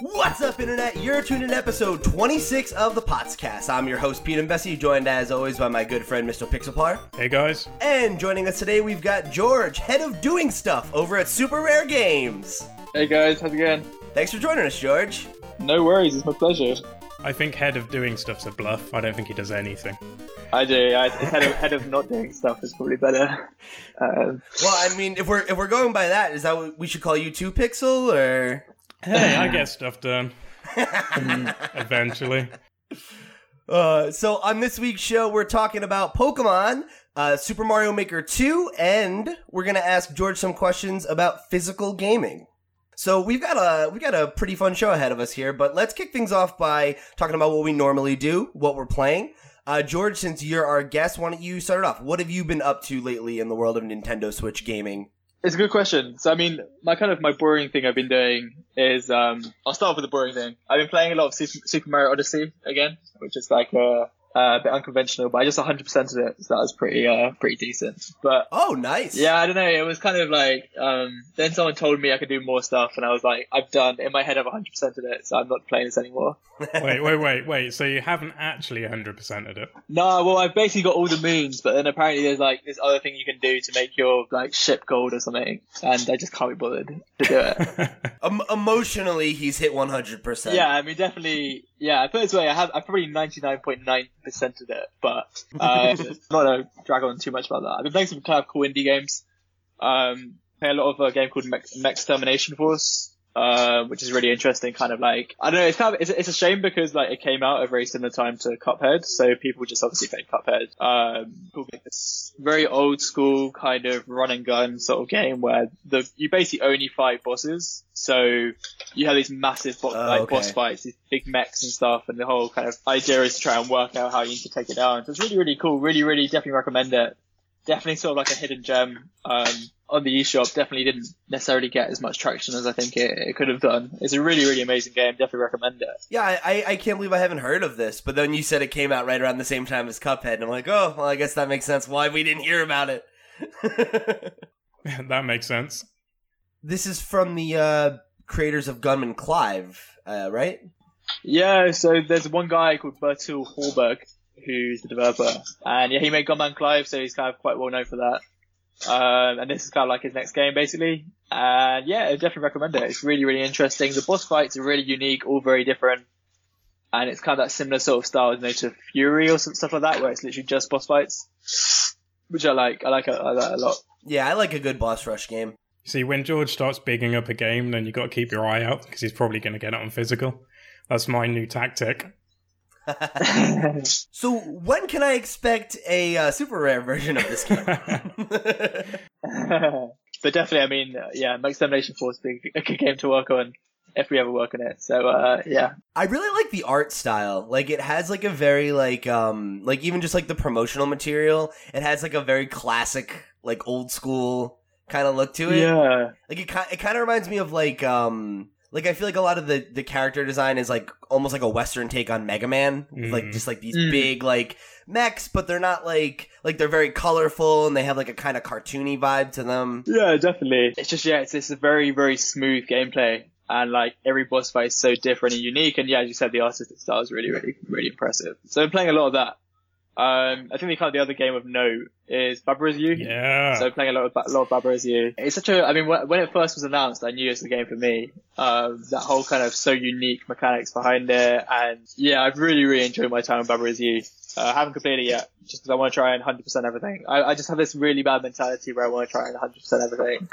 What's up, Internet? You're tuned in episode 26 of the Potscast. I'm your host, Pete and Bessie, joined as always by my good friend, Mr. Pixelpar. Hey guys. And joining us today, we've got George, head of doing stuff over at Super Rare Games. Hey guys, how's it going? Thanks for joining us, George. No worries, it's my pleasure. I think head of doing stuff's a bluff. I don't think he does anything. I do. I, head, of, head of not doing stuff is probably better. Um, Well, I mean, if we're if we're going by that, is that what we should call you Two Pixel or? Hey, I get stuff done. Eventually. Uh, so on this week's show, we're talking about Pokemon, uh, Super Mario Maker 2, and we're gonna ask George some questions about physical gaming. So we've got a we got a pretty fun show ahead of us here, but let's kick things off by talking about what we normally do, what we're playing. Uh, George, since you're our guest, why don't you start it off? What have you been up to lately in the world of Nintendo Switch gaming? it's a good question. So I mean, my kind of my boring thing I've been doing is um, I'll start with the boring thing. I've been playing a lot of Super, Super Mario Odyssey again, which is like a, a bit unconventional, but I just 100% of it, so that was pretty uh, pretty decent. But Oh, nice. yeah, I don't know. It was kind of like um, then someone told me I could do more stuff, and I was like, I've done in my head I've 100% of it, so I'm not playing this anymore. Wait, wait, wait, wait. So you haven't actually 100%ed it? No, well, I've basically got all the moons, but then apparently there's like this other thing you can do to make your like ship gold or something, and I just can't be bothered to do it. Um, emotionally, he's hit 100%. yeah, I mean, definitely. Yeah, put it this way, I have I probably 99.9% of it, but uh, not gonna drag on too much about that. I've been playing some kind of cool indie games. Um, playing a lot of a game called Mechstermination Force. Uh, which is really interesting, kind of like, I don't know, it's kind of, it's, it's a shame because like it came out at a very similar time to Cuphead, so people just obviously played Cuphead. Um, people this very old school kind of run and gun sort of game where the, you basically only fight bosses, so you have these massive bo- Oh, like okay. boss fights, these big mechs and stuff, and the whole kind of idea is to try and work out how you need to take it down. So it's really, really cool, really, really definitely recommend it. Definitely sort of like a hidden gem, um, on the eShop definitely didn't necessarily get as much traction as I think it, it could have done. It's a really, really amazing game. Definitely recommend it. Yeah, I, I- I can't believe I haven't heard of this. But then you said it came out right around the same time as Cuphead, and I'm like, oh, well, I guess that makes sense why we didn't hear about it. that makes sense. this is from the uh, creators of Gunman Clive, uh, right? Yeah, so there's one guy called Bertil Horberg who's the developer, and yeah, he made Gunman Clive, so he's kind of quite well known for that. Um, and this is kind of like his next game, basically. And yeah, I definitely recommend it. It's really, really interesting. The boss fights are really unique, all very different. And it's kind of that similar sort of style, you know, to Furi or some stuff like that, where it's literally just boss fights, which I like. I like it, I like a lot. Yeah, I like a good boss rush game. See, when George starts bigging up a game, then you got to keep your eye out because he's probably going to get it on physical. That's my new tactic. So when can I expect a uh, super rare version of this game? but definitely, I mean, yeah, yeah, Mechstermination Force being a good game to work on if we ever work on it. So uh, yeah, I really like the art style. Like it has like a very like um like even just like the promotional material, it has like a very classic like old school kind of look to it. yeah, Like it kind it kind of reminds me of like um like I feel like a lot of the the character design is like almost like a western take on Mega Man, with, like Mhm. just like these Mm. big like mechs, but they're not like like they're very colorful and they have like a kind of cartoony vibe to them. yeah, definitely. It's just yeah, it's it's a very very smooth gameplay. And like every boss fight is so different and unique, and yeah, as you said, the artistic style is really, really, really impressive. So I'm playing a lot of that. Um, I think the kind of the other game of note is Baba Is You. Yeah. So playing a lot of a lot of Baba Is You. It's such a. I mean, wh- when it first was announced, I knew it was the game for me. Um, that whole kind of so unique mechanics behind it, and yeah, I've really really enjoyed my time with Baba Is You. Uh, I haven't completed it yet, just because I want to try and 100% everything. I, I just have this really bad mentality where I want to try and 100% everything.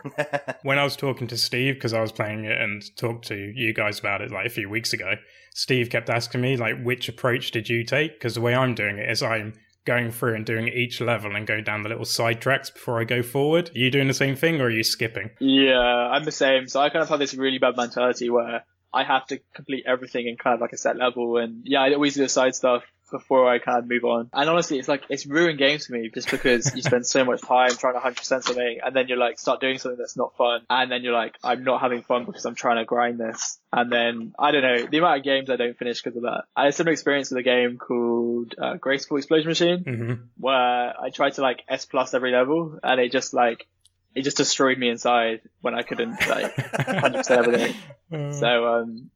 when I was talking to Steve, because I was playing it and talked to you guys about it like a few weeks ago, Steve kept asking me like, which approach did you take? Because the way I'm doing it is I'm going through and doing each level and going down the little side tracks before I go forward. Are you doing the same thing or are you skipping? Yeah, I'm the same. So I kind of have this really bad mentality where I have to complete everything in kind of like a set level, and yeah, I always do the side stuff before I kind of move on. And honestly, it's like it's ruined games for me just because you spend so much time trying to 100% something, and then you're like start doing something that's not fun, and then you're like I'm not having fun because I'm trying to grind this, and then I don't know the amount of games I don't finish because of that. I had a similar experience with a game called uh, Graceful Explosion Machine hmm where I tried to like S plus every level, and it just like it just destroyed me inside when I couldn't like 100% everything. Uh, So um,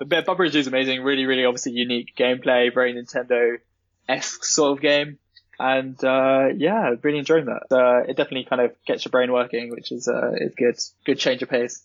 But Bad Bridge is amazing. Really, really obviously unique gameplay, very Nintendo esque sort of game. And uh, yeah, really enjoying that. Uh, it definitely kind of gets your brain working, which is uh, is good. Good change of pace.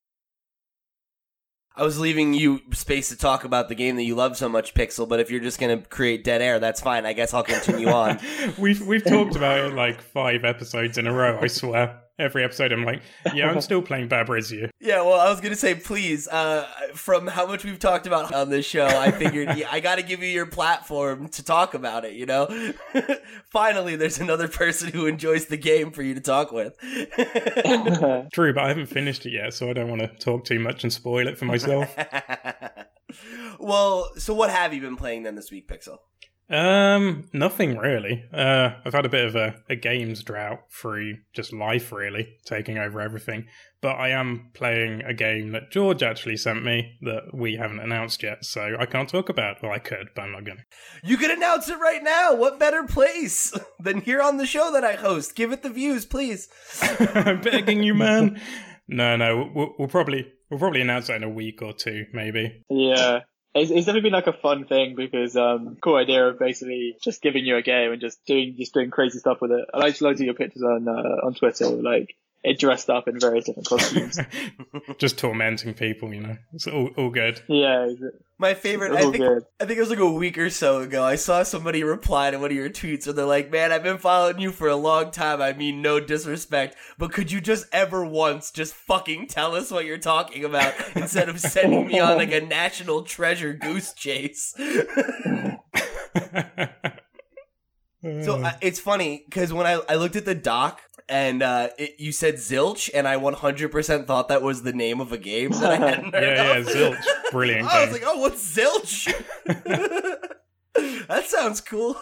I was leaving you space to talk about the game that you love so much, Pixel. But if you're just going to create dead air, that's fine. I guess I'll continue on. we've we've talked about it like five episodes in a row. I swear every episode I'm like, yeah, I'm still playing Baba Is You. Yeah, well, I was gonna say, please. Uh, from how much we've talked about on this show, I figured yeah, I got to give you your platform to talk about it. You know, finally, there's another person who enjoys the game for you to talk with. True, but I haven't finished it yet, so I don't want to talk too much and spoil it for myself. well, so what have you been playing then this week, Pixel? Um, nothing really. Uh, I've had a bit of a, a games drought through just life, really, taking over everything. But I am playing a game that George actually sent me that we haven't announced yet, so I can't talk about. Well, I could, but I'm not gonna. You could announce it right now. What better place than here on the show that I host? Give it the views, please. I'm begging you, man. No, no, we'll, we'll probably we'll probably announce that in a week or two, maybe. Yeah, it's, it's definitely been like a fun thing because um cool idea of basically just giving you a game and just doing just doing crazy stuff with it. I like loads of your pictures on uh, on Twitter, like it dressed up in various different costumes. Just tormenting people, you know. It's all, all good. Yeah. My favorite, I think, good. I think it was like a week or so ago. I saw somebody reply to one of your tweets, and they're like, "Man, I've been following you for a long time. I mean, no disrespect, but could you just ever once just fucking tell us what you're talking about instead of sending me on like a national treasure goose chase?" So uh, it's funny because when I, I looked at the doc and uh, it, you said Zilch, and I 100% thought that was the name of a game that I hadn't heard Yeah, of. yeah, Zilch. Brilliant. I was like, oh, what's Zilch? that sounds cool.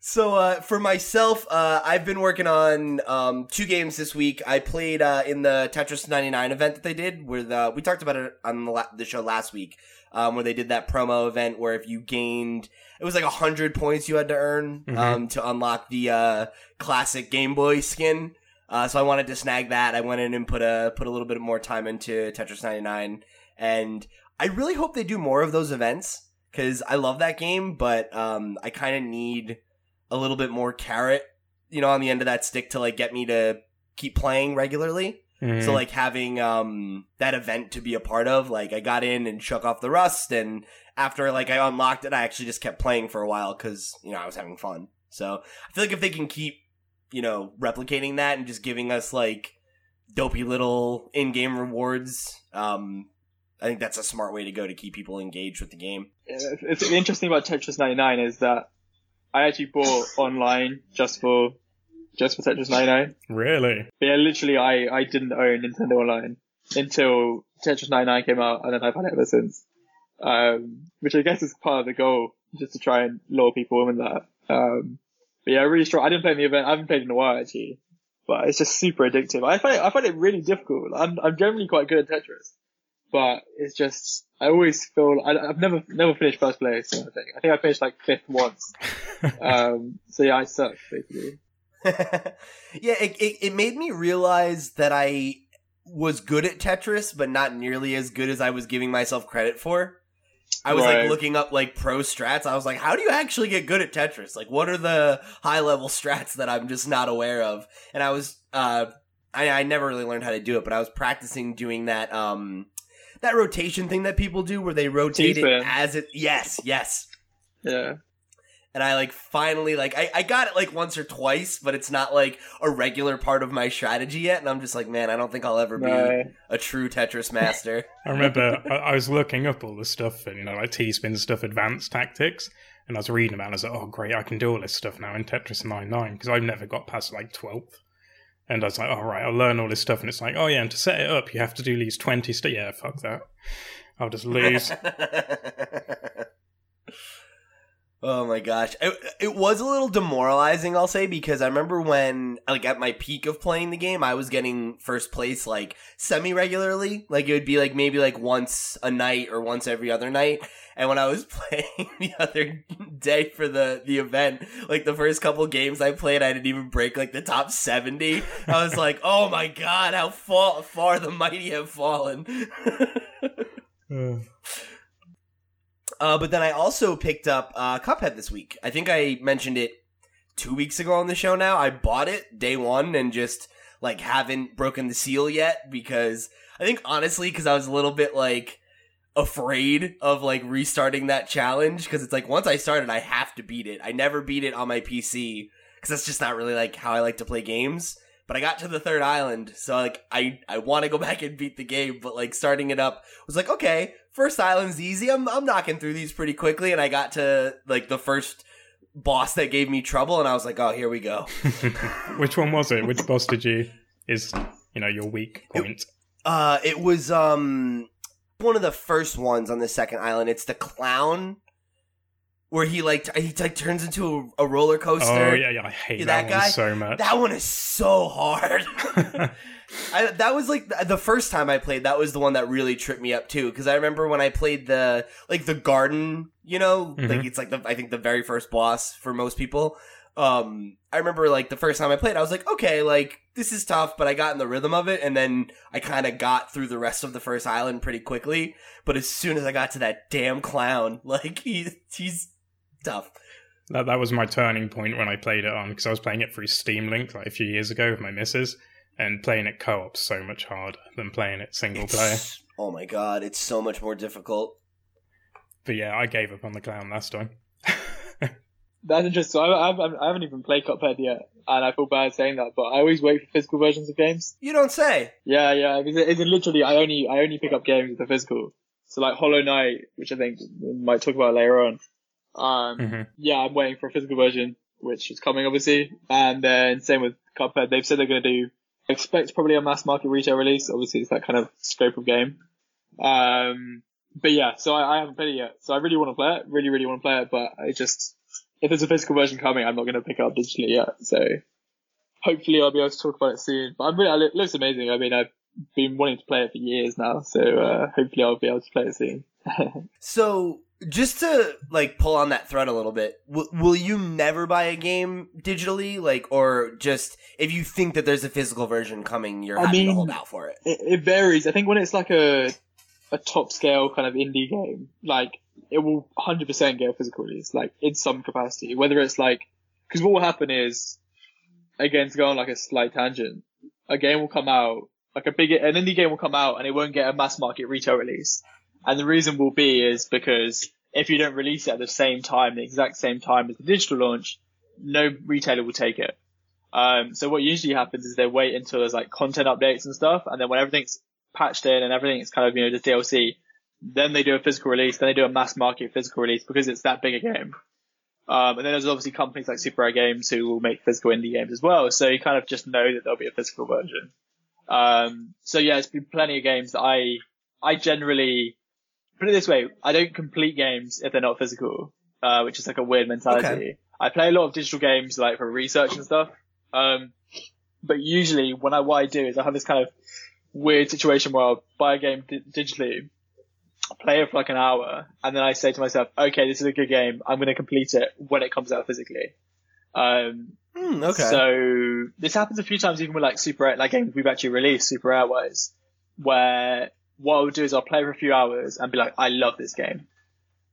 so uh, for myself, uh, I've been working on um, two games this week. I played uh, in the Tetris 99 event that they did, where the, we talked about it on the, la- the show last week, um, where they did that promo event where if you gained it was like a hundred points you had to earn mm-hmm. um, to unlock the uh, classic Game Boy skin. Uh, so I wanted to snag that. I went in and put a put a little bit more time into Tetris 99, and I really hope they do more of those events because I love that game, but um, I kind of need a little bit more carrot, you know, on the end of that stick to like get me to keep playing regularly. Mm-hmm. So like having um that event to be a part of, like I got in and shook off the rust and after like I unlocked it, I actually just kept playing for a while because you know I was having fun. So I feel like if they can keep you know replicating that and just giving us like dopey little in-game rewards, um, I think that's a smart way to go to keep people engaged with the game. It's interesting about Tetris 99 is that I actually bought online just for just for Tetris 99. Really? But yeah, literally, I I didn't own Nintendo Online until Tetris 99 came out, and then I've had it ever since um, which I guess is part of the goal, just to try and lure people in with that. Um, but yeah, really strong. I didn't play in the event. I haven't played in a while actually, but it's just super addictive. I find it, I find it really difficult. I'm I'm generally quite good at Tetris, but it's just I always feel I, have never never finished first place. I think I think I finished like fifth once. um, so yeah, I suck basically. Yeah, it, it it made me realize that I was good at Tetris, but not nearly as good as I was giving myself credit for. I was right. like looking up like pro strats. I was like, how do you actually get good at Tetris? Like, what are the high level strats that I'm just not aware of? And I was, uh, I, I never really learned how to do it, but I was practicing doing that, um, that rotation thing that people do where they rotate it as it. Yes, yes. Yeah and I like finally like I, I got it like once or twice, but it's not like a regular part of my strategy yet. And I'm just like, man, I don't think I'll ever be right. a true Tetris master. I remember I, I, was looking up all the stuff and you know like T spin stuff, advanced tactics, and I was reading about. it. I was like, oh great, I can do all this stuff now in Tetris 99 because I've never got past like 12th. And I was like, all oh, right, I'll learn all this stuff, and it's like, oh yeah, and to set it up, you have to do these 20 stuff. Yeah, fuck that. I'll just lose. Oh my gosh. It, it was a little demoralizing, I'll say, because I remember when, like, at my peak of playing the game, I was getting first place, like, semi regularly. Like, it would be, like, maybe, like, once a night or once every other night. And when I was playing the other day for the, the event, like, the first couple games I played, I didn't even break, like, the top 70. I was like, oh my god, how far, far the mighty have fallen. Hmm. Uh, but then I also picked up uh, Cuphead this week. I think I mentioned it two weeks ago on the show. Now I bought it day one and just like haven't broken the seal yet because I think honestly because I was a little bit like afraid of like restarting that challenge because it's like once I started I have to beat it. I never beat it on my PC because that's just not really like how I like to play games. But I got to the third island, so like I I want to go back and beat the game, but like starting it up was like okay, first island's easy. I'm I'm knocking through these pretty quickly, and I got to like the first boss that gave me trouble, and I was like, oh, here we go. Which one was it? Which boss did you is you know your weak point? Uh, it was um one of the first ones on the second island. It's the clown where he like t- he like turns into a, a roller coaster. Oh yeah, yeah, I hate that, that guy? so much. That one is so hard. I, that was like the, first time I played. That was the one that really tripped me up too. Because I remember when I played the like the garden. You know, like Mhm. it's like the I think the very first boss for most people. Um, I remember like the first time I played, I was like, okay, like this is tough, but I got in the rhythm of it, and then I kind of got through the rest of the first island pretty quickly. But as soon as I got to that damn clown, like he he's tough. That that was my turning point when I played it on because I was playing it through Steam Link like a few years ago with my missus, and playing it co-op so much harder than playing it single player. It's- oh my god, it's so much more difficult. But yeah, I gave up on the clown last time. That's interesting. So I, I, haven't- I haven't even played Cuphead yet, and I feel bad saying that, but I always wait for physical versions of games. You don't say. Yeah, yeah. Because it, it's literally, I only, I only pick up games with the physical. So like Hollow Knight, which I think we might talk about later on. Um, Mhm. yeah, I'm waiting for a physical version, which is coming obviously. And then same with Cuphead. They've said they're going to do, expect probably a mass market retail release. Obviously, it's that kind of scope of game. Um, but yeah, so I, I haven't played it yet. So I really want to play it. Really, really want to play it. But I just, if there's a physical version coming, I'm not going to pick it up digitally yet. So hopefully I'll be able to talk about it soon. But I'm really, it looks amazing. I mean, I've been wanting to play it for years now. So, uh, hopefully I'll be able to play it soon. So, just to like pull on that thread a little bit, w- will you never buy a game digitally, like, or just if you think that there's a physical version coming, you're I happy to hold out for it? it, it varies. I think when it's like a a top scale kind of indie game, like it will 100% get a physical release, like in some capacity. Whether it's like, because what will happen is, again, to go on like a slight tangent, a game will come out, like a big, an indie game will come out and it won't get a mass market retail release. And the reason will be is because if you don't release it at the same time, the exact same time as the digital launch, no retailer will take it. Um, so what usually happens is they wait until there's like content updates and stuff, and then when everything's patched in and everything's kind of, you know, just DLC, then they do a physical release, then they do a mass market physical release because it's that big a game. Um, and then there's obviously companies like Super Rare Games who will make physical indie games as well, so you kind of just know that there'll be a physical version. Um, so yeah, it's been plenty of games that I, I generally, put it this way, I don't complete games if they're not physical, uh, which is like a weird mentality. Okay. I play a lot of digital games like for research and stuff. Um, but usually when I, what I do is I have this kind of weird situation where I'll buy a game di- digitally, play it for like an hour, and then I say to myself, okay, this is a good game. I'm going to complete it when it comes out physically. Um, Hmm, okay. so this happens a few times even with like Super 8, like games we've actually released Super Airways, where what I would do is I'll play for a few hours and be like, I love this game.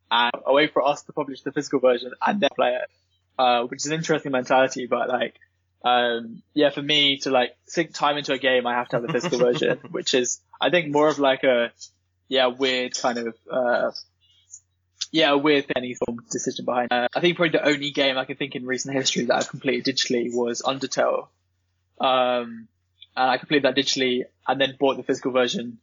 And I'll wait for us to publish the physical version and then play it. Uh, which is an interesting mentality, but like, um, yeah, for me to like sink time into a game, I have to have the physical version, which is, I think more of like a, yeah, weird kind of, uh, yeah, weird any form of decision behind. Uh, I think probably the only game I can think in recent history that I've completed digitally was Undertale. Um, and I completed that digitally and then bought the physical version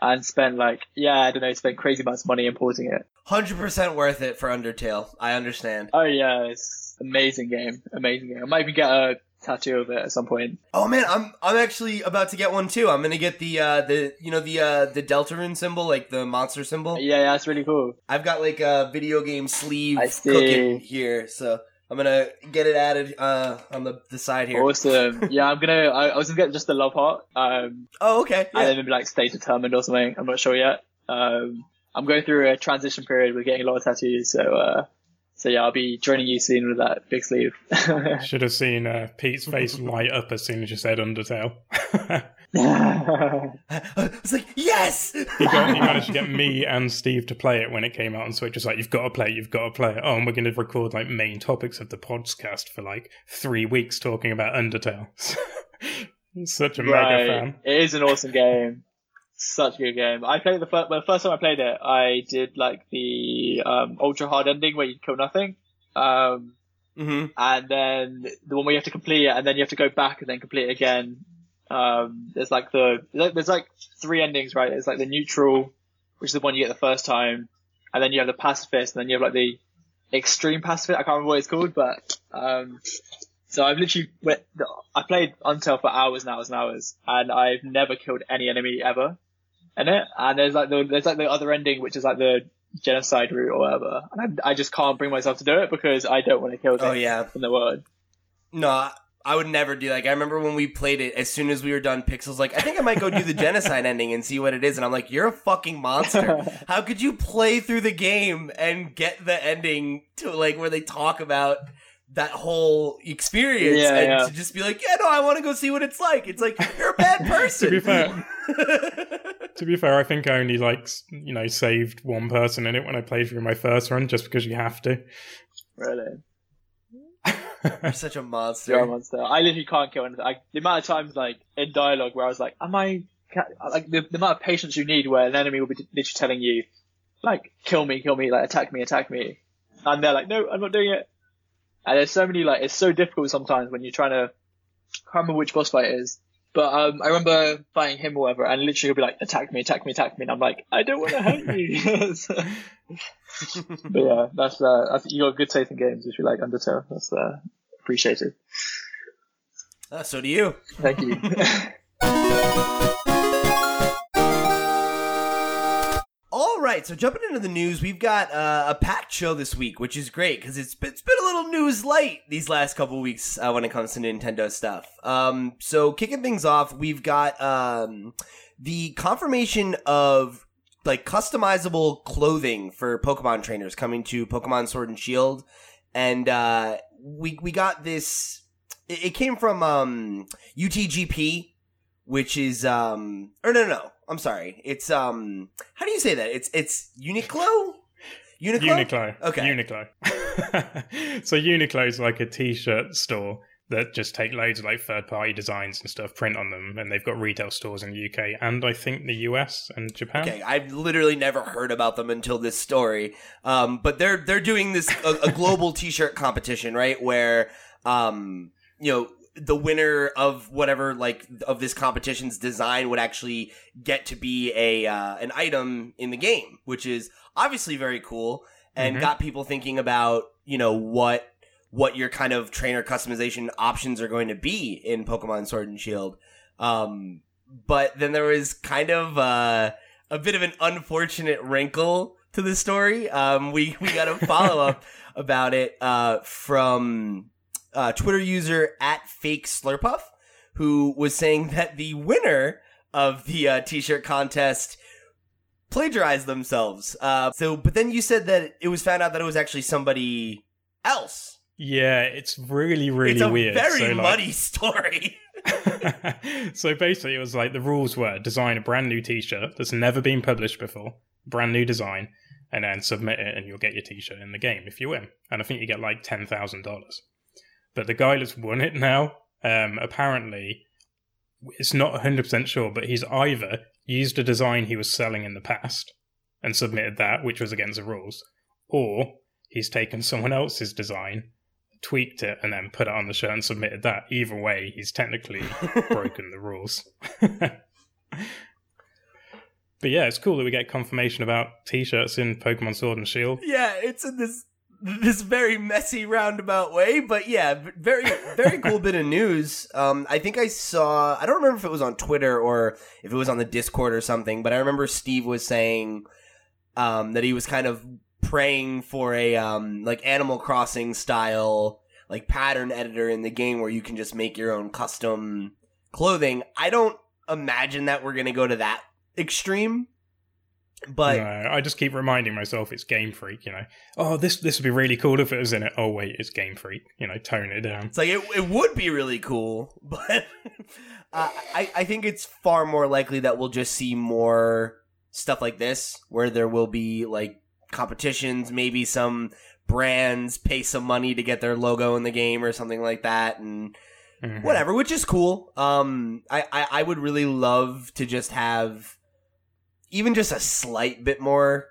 and spent like, yeah, I don't know, spent crazy amounts of money importing it. Hundred percent worth it for Undertale. I understand. Oh yeah, it's amazing game, amazing game. I might even get a tattoo of it at some point. Oh man, I'm I'm actually about to get one too. I'm gonna get the uh the you know the uh the Deltarune symbol, like the monster symbol. Yeah, yeah, that's really cool. I've got like a video game sleeve cooking here, so I'm gonna get it added uh on the, the side here. Awesome. yeah, I'm gonna. I, I was gonna get just the love heart. Um, Oh, okay. and Yeah. then maybe like stay determined or something. I'm not sure yet. Um, I'm going through a transition period with getting a lot of tattoos, so uh, so yeah, I'll be joining you soon with that big sleeve. Should have seen uh, Pete's face light up as soon as you said Undertale. I was like, yes. he, got, he managed to get me and Steve to play it when it came out on Switch. It's like you've got to play it, you've got to play it. Oh, and we're going to record like main topics of the podcast for like three weeks talking about Undertale. Such a Right. mega fan. It is an awesome game. Such a good game. I played the first, well, the first time I played it, I did like the um, ultra hard ending where you kill nothing. Um, hmm and then the one where you have to complete it, and then you have to go back and then complete it again. Um, there's like the there's like three endings, right? There's like the neutral, which is the one you get the first time, and then you have the pacifist, and then you have like the extreme pacifist. I can't remember what it's called, but um, so I've literally went, I played Undertale for hours and hours and hours, and I've never killed any enemy ever in it. And there's like the there's like the other ending, which is like the genocide route or whatever, and I, I just can't bring myself to do it because I don't want to kill Oh yeah. in the world. No, I- I would never do like I remember when we played it as soon as we were done Pixels like I think I might go do the genocide ending and see what it is and I'm like you're a fucking monster. How could you play through the game and get the ending to like where they talk about that whole experience Yeah, and yeah. to just be like, yeah, no, I want to go see what it's like. It's like you're a bad person. To be fair, to be fair, I think I only like you know saved one person in it when I played through my first run, just because you have to. Really, you're such a monster. you're a monster. I literally can't kill anything. I, the amount of times like in dialogue where I was like, "Am I?" Like the, the amount of patience you need where an enemy will be literally telling you, like, "Kill me, kill me, like attack me, attack me," and they're like, "No, I'm not doing it." And there's so many like it's so difficult sometimes when you're trying to. I can't remember which boss fight it is. But um, I remember fighting him or whatever, and literally he'll be like, "Attack me, attack me, attack me," and I'm like, "I don't want to hurt you." but yeah, that's uh, I think you got good taste in games if you like Undertale. That's uh, appreciated. Ah, so do you. Thank you. All right, so jumping into the news, we've got uh, a packed show this week, which is great because it's, it's been a little news light these last couple weeks uh, when it comes to Nintendo stuff. Um, so kicking things off, we've got um, the confirmation of like customizable clothing for Pokemon trainers coming to Pokemon Sword and Shield, and uh, we we got this. It, it came from um, UTGP, which is um, or no no no. I'm sorry. It's um, how do you say that? It's it's Uniqlo. Uniqlo. Uniqlo. Okay. Uniqlo. so Uniqlo is like a t-shirt store that just take loads of like third-party designs and stuff, print on them, and they've got retail stores in the UK and I think the US and Japan. Okay, I've literally never heard about them until this story. Um, but they're they're doing this a, a global T-shirt competition, right? Where um, you know the winner of whatever like of this competition's design would actually get to be a uh, an item in the game, which is obviously very cool and Mhm. got people thinking about you know what what your kind of trainer customization options are going to be in Pokemon Sword and Shield. Um, but then there was kind of uh, a bit of an unfortunate wrinkle to the story. Um, we we got a follow up about it uh, from uh, Twitter user at Fake Slurpuff, who was saying that the winner of the uh, t-shirt contest plagiarized themselves. Uh, so, but then you said that it was found out that it was actually somebody else. Yeah, it's really, really it's a weird. very So, like- muddy story. so basically, it was like the rules were design a brand new T-shirt that's never been published before, brand new design, and then submit it, and you'll get your T-shirt in the game if you win. And I think you get like ten thousand dollars. But the guy that's won it now, um, apparently, it's not one hundred percent sure, but he's either used a design he was selling in the past and submitted that, which was against the rules, or he's taken someone else's design tweaked it and then put it on the shirt and submitted that. Either way, he's technically broken the rules. but yeah, it's cool that we get confirmation about t-shirts in Pokemon Sword and Shield. yeah, it's in this this very messy roundabout way, but yeah, very very cool bit of news. Um, I think I saw. I don't remember if it was on Twitter or if it was on the Discord or something, but I remember Steve was saying um, that he was kind of praying for a um, like Animal Crossing style like pattern editor in the game where you can just make your own custom clothing. I don't imagine that we're gonna go to that extreme. But no, I just keep reminding myself it's Game Freak. You know, oh this this would be really cool if it was in it. Oh wait, it's Game Freak. You know, tone it down. It's like it, it would be really cool, but uh, I I think it's far more likely that we'll just see more stuff like this, where there will be like competitions, maybe some brands pay some money to get their logo in the game or something like that, and Mhm. whatever, which is cool. Um, I, I I would really love to just have even just a slight bit more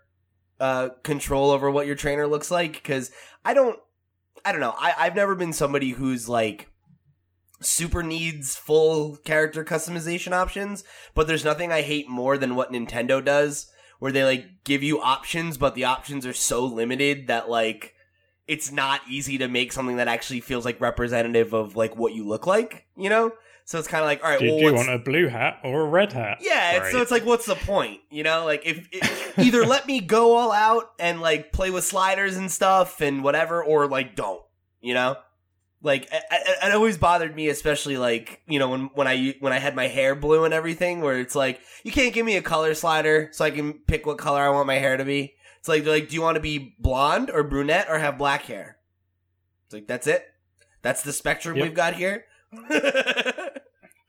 uh control over what your trainer looks like because I don't I don't know I I've never been somebody who's like super needs full character customization options but there's nothing I hate more than what Nintendo does where they like give you options but the options are so limited that like it's not easy to make something that actually feels like representative of like what you look like, you know? So it's kind of like, all right, Do, well, do you what's- want a blue hat or a red hat? yeah, it's, so it's like, what's the point? You know, like if, if either let me go all out and like play with sliders and stuff and whatever, or like don't. You know, like it, it, it always bothered me, especially like you know when when I when I had my hair blue and everything, where it's like you can't give me a color slider so I can pick what color I want my hair to be. It's like they're like, do you want to be blonde or brunette or have black hair? It's like that's it. That's the spectrum Yep. we've got here.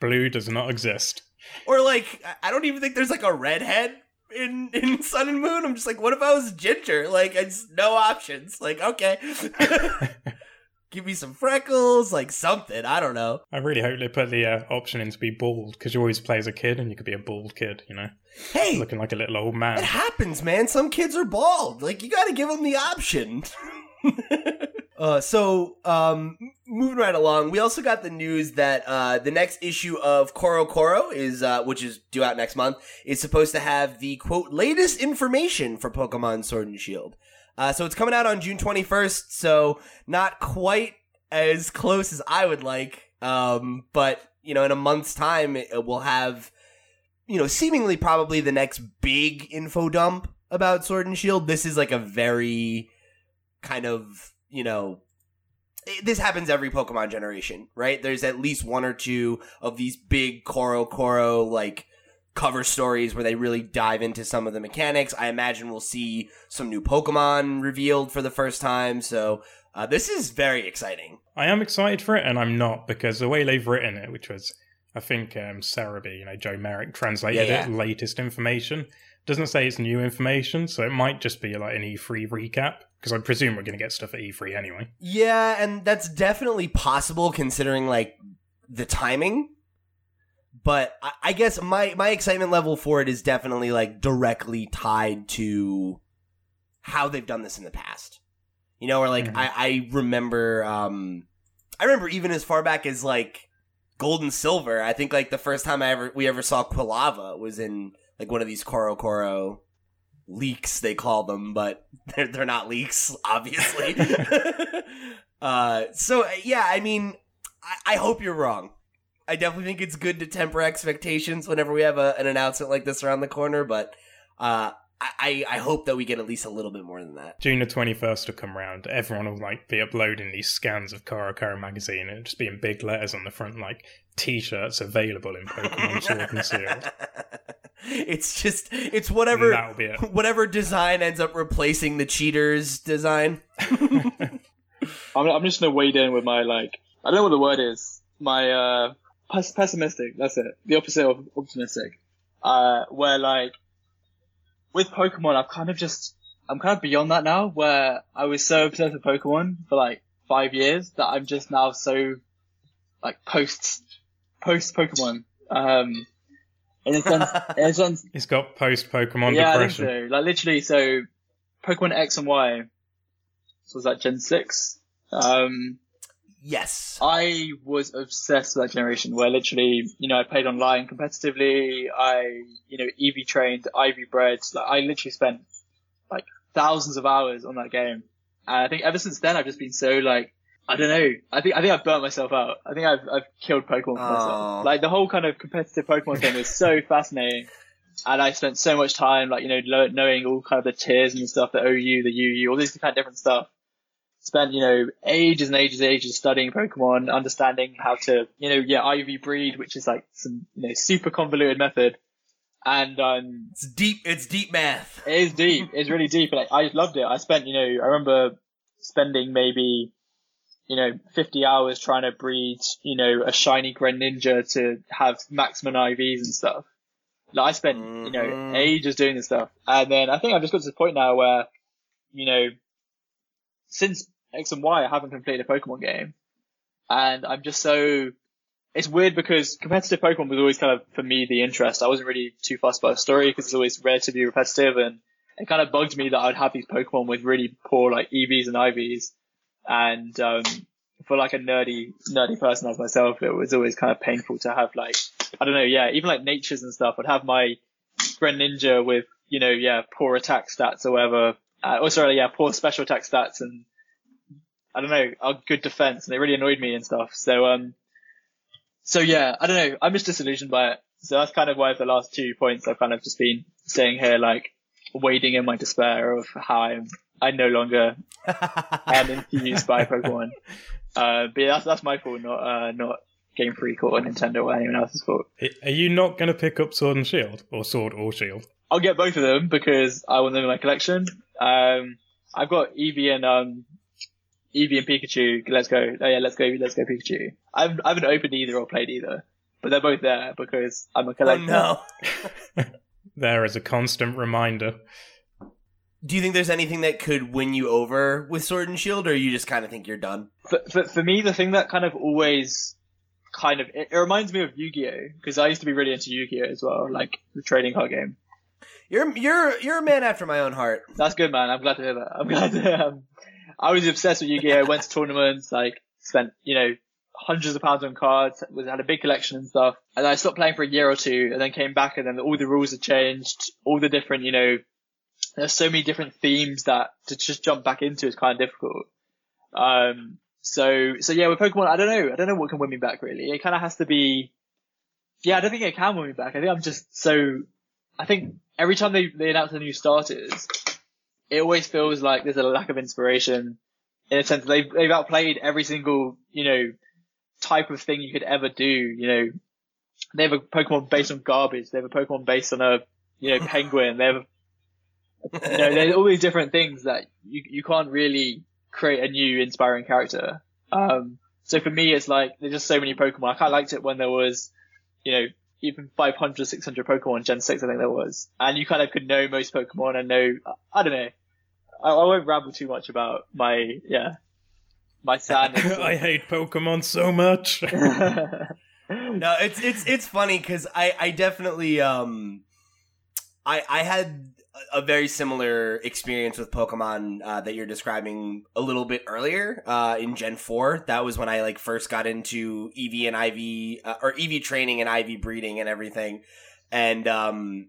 Blue does not exist. Or like, I- don't even think there's like a redhead in in Sun and Moon. I'm just like, what if I was ginger? Like, it's no options. Like, okay, give me some freckles, like something. I don't know. I really hope they put the uh, option in to be bald because you always play as a kid and you could be a bald kid. You know, Hey, looking like a little old man. it happens, man. Some kids are bald. Like, you got to give them the option. uh, so, um, moving right along, we also got the news that uh, the next issue of CoroCoro is, uh, which is due out next month, is supposed to have the quote latest information for Pokemon Sword and Shield. Uh, so it's coming out on June 21st, so not quite as close as I would like. Um, but you know, in a month's time, it, we'll have, you know, seemingly probably the next big info dump about Sword and Shield. This is like a very kind of, you know, this happens every Pokemon generation, right? There's at least one or two of these big CoroCoro like cover stories where they really dive into some of the mechanics. I imagine we'll see some new Pokemon revealed for the first time. So uh, this is very exciting. I am excited for it, and I'm not because the way they've written it, which was, I think, um, Serebii, you know, Joe Merrick translated Yeah, it, latest information, doesn't say it's new information, so it might just be like an E3 recap because I presume we're going to get stuff at E3 anyway. Yeah, and that's definitely possible considering like the timing. But I, I guess my my excitement level for it is definitely like directly tied to how they've done this in the past. You know, or like Mhm. I, I remember um I remember even as far back as like Gold and Silver, I think like the first time I ever we ever saw Quilava was in like one of these CoroCoro leaks they call them, but they're they're not leaks, obviously. uh, so yeah, I mean, I, I hope you're wrong. I definitely think it's good to temper expectations whenever we have a, an announcement like this around the corner, but uh, I, I I hope that we get at least a little bit more than that. June the 21st will come round. Everyone will like be uploading these scans of CoroCoro magazine and it'll just be in big letters on the front, like t-shirts available in Pokemon Sword and Shield. it's just it's whatever be it. whatever design ends up replacing the cheaters design. I'm, I'm just gonna wade in with my like I don't know what the word is. My uh pessimistic. That's it. The opposite of optimistic. Uh, where like with Pokemon, I've kind of just I'm kind of beyond that now. Where I was so obsessed with Pokemon for like five years that I'm just now so like post post Pokemon. Um, in a sense, in a sense, He's got post Pokemon yeah, depression. I think so. Like literally, so Pokemon X and Y. So was that Gen six? Um, Yes. I was obsessed with that generation where literally, you know, I played online competitively. I, you know, EV trained, IV bred. Like I literally spent like thousands of hours on that game. And I think ever since then I've just been so like, I don't know. I think, I think I've burnt myself out. I think I've, I've killed Pokemon for myself. Like the whole kind of competitive Pokemon thing is so fascinating. And I spent so much time, like, you know, lo- knowing all kind of the tiers and stuff, the OU, the UU, all these kind of different stuff spent, you know, ages and ages and ages studying Pokemon, understanding how to, you know, yeah, IV breed, which is like some, you know, super convoluted method. and um, It's deep. It's deep math. it is deep. It's really deep. Like I just loved it. I spent, you know, I remember spending maybe, you know, 50 hours trying to breed, you know, a shiny Greninja to have maximum IVs and stuff. Like I spent, you know, Mhm. ages doing this stuff. And then I think I've just got to the point now where, you know, since X and Y, I haven't completed a Pokemon game. And I'm just so, it's weird because competitive Pokemon was always kind of, for me, the interest. I wasn't really too fussed about the story because it's always relatively repetitive and it kind of bugged me that I'd have these Pokemon with really poor like EVs and IVs. And, um, for like a nerdy, nerdy person as myself, it was always kind of painful to have like, I don't know, yeah, even like natures and stuff. I'd have my Greninja with, you know, yeah, poor attack stats or whatever. Uh, oh, sorry, yeah, poor special attack stats and I don't know, a good defense, and it really annoyed me and stuff. So, um, so yeah, I don't know, I'm just disillusioned by it. So that's kind of why for the last two points I've kind of just been staying here, like, wading in my despair of how I'm, I no longer am infused by Pokemon. Uh, but yeah, that's, that's my fault, not, uh, not Game Freak or Nintendo or anyone else's fault. Are you not going to pick up Sword and Shield or Sword or Shield? I'll get both of them because I want them in my collection. Um, I've got Eevee and um, Eevee and Pikachu. Let's go. Oh yeah, let's go. Let's go Pikachu. I've, I haven't opened either or played either, but they're both there because I'm a collector. oh no. There is a constant reminder. Do you think there's anything that could win you over with Sword and Shield, or you just kind of think you're done? For, for, for me, the thing that kind of always kind of it, it reminds me of Yu-Gi-Oh because I used to be really into Yu-Gi-Oh as well, like the trading card game. You're you're you're a man after my own heart. That's good, man. I'm glad to hear that. I'm glad to. Um, I was obsessed with Yu-Gi-Oh. Went to tournaments, like spent you know hundreds of pounds on cards. Was had a big collection and stuff. And I stopped playing for a year or two, and then came back, and then all the rules had changed. All the different, you know, there's so many different themes that to just jump back into is kind of difficult. Um. So so yeah, with Pokemon, I don't know. I don't know what can win me back really. It kind of has to be. Yeah, I don't think it can win me back. I think I'm just so. I think every time they they announce the new starters, it always feels like there's a lack of inspiration in a sense they've, they've outplayed every single, you know, type of thing you could ever do. You know, they have a Pokemon based on garbage. They have a Pokemon based on a, you know, penguin. They have, you know, there's all these different things that you, you can't really create a new inspiring character. Um, so for me, it's like, there's just so many Pokemon. I kind of liked it when there was, you know, even 500, 600 Pokemon, Gen 6, I think there was. And you kind of could know most Pokemon and know, I don't know. I, I won't ramble too much about my, yeah, my sadness. I hate Pokemon so much. No, it's it's it's funny because I I definitely um I I had a very similar experience with Pokemon uh, that you're describing a little bit earlier uh, in Gen Four. That was when I like first got into EV and IV uh, or EV training and IV breeding and everything, and um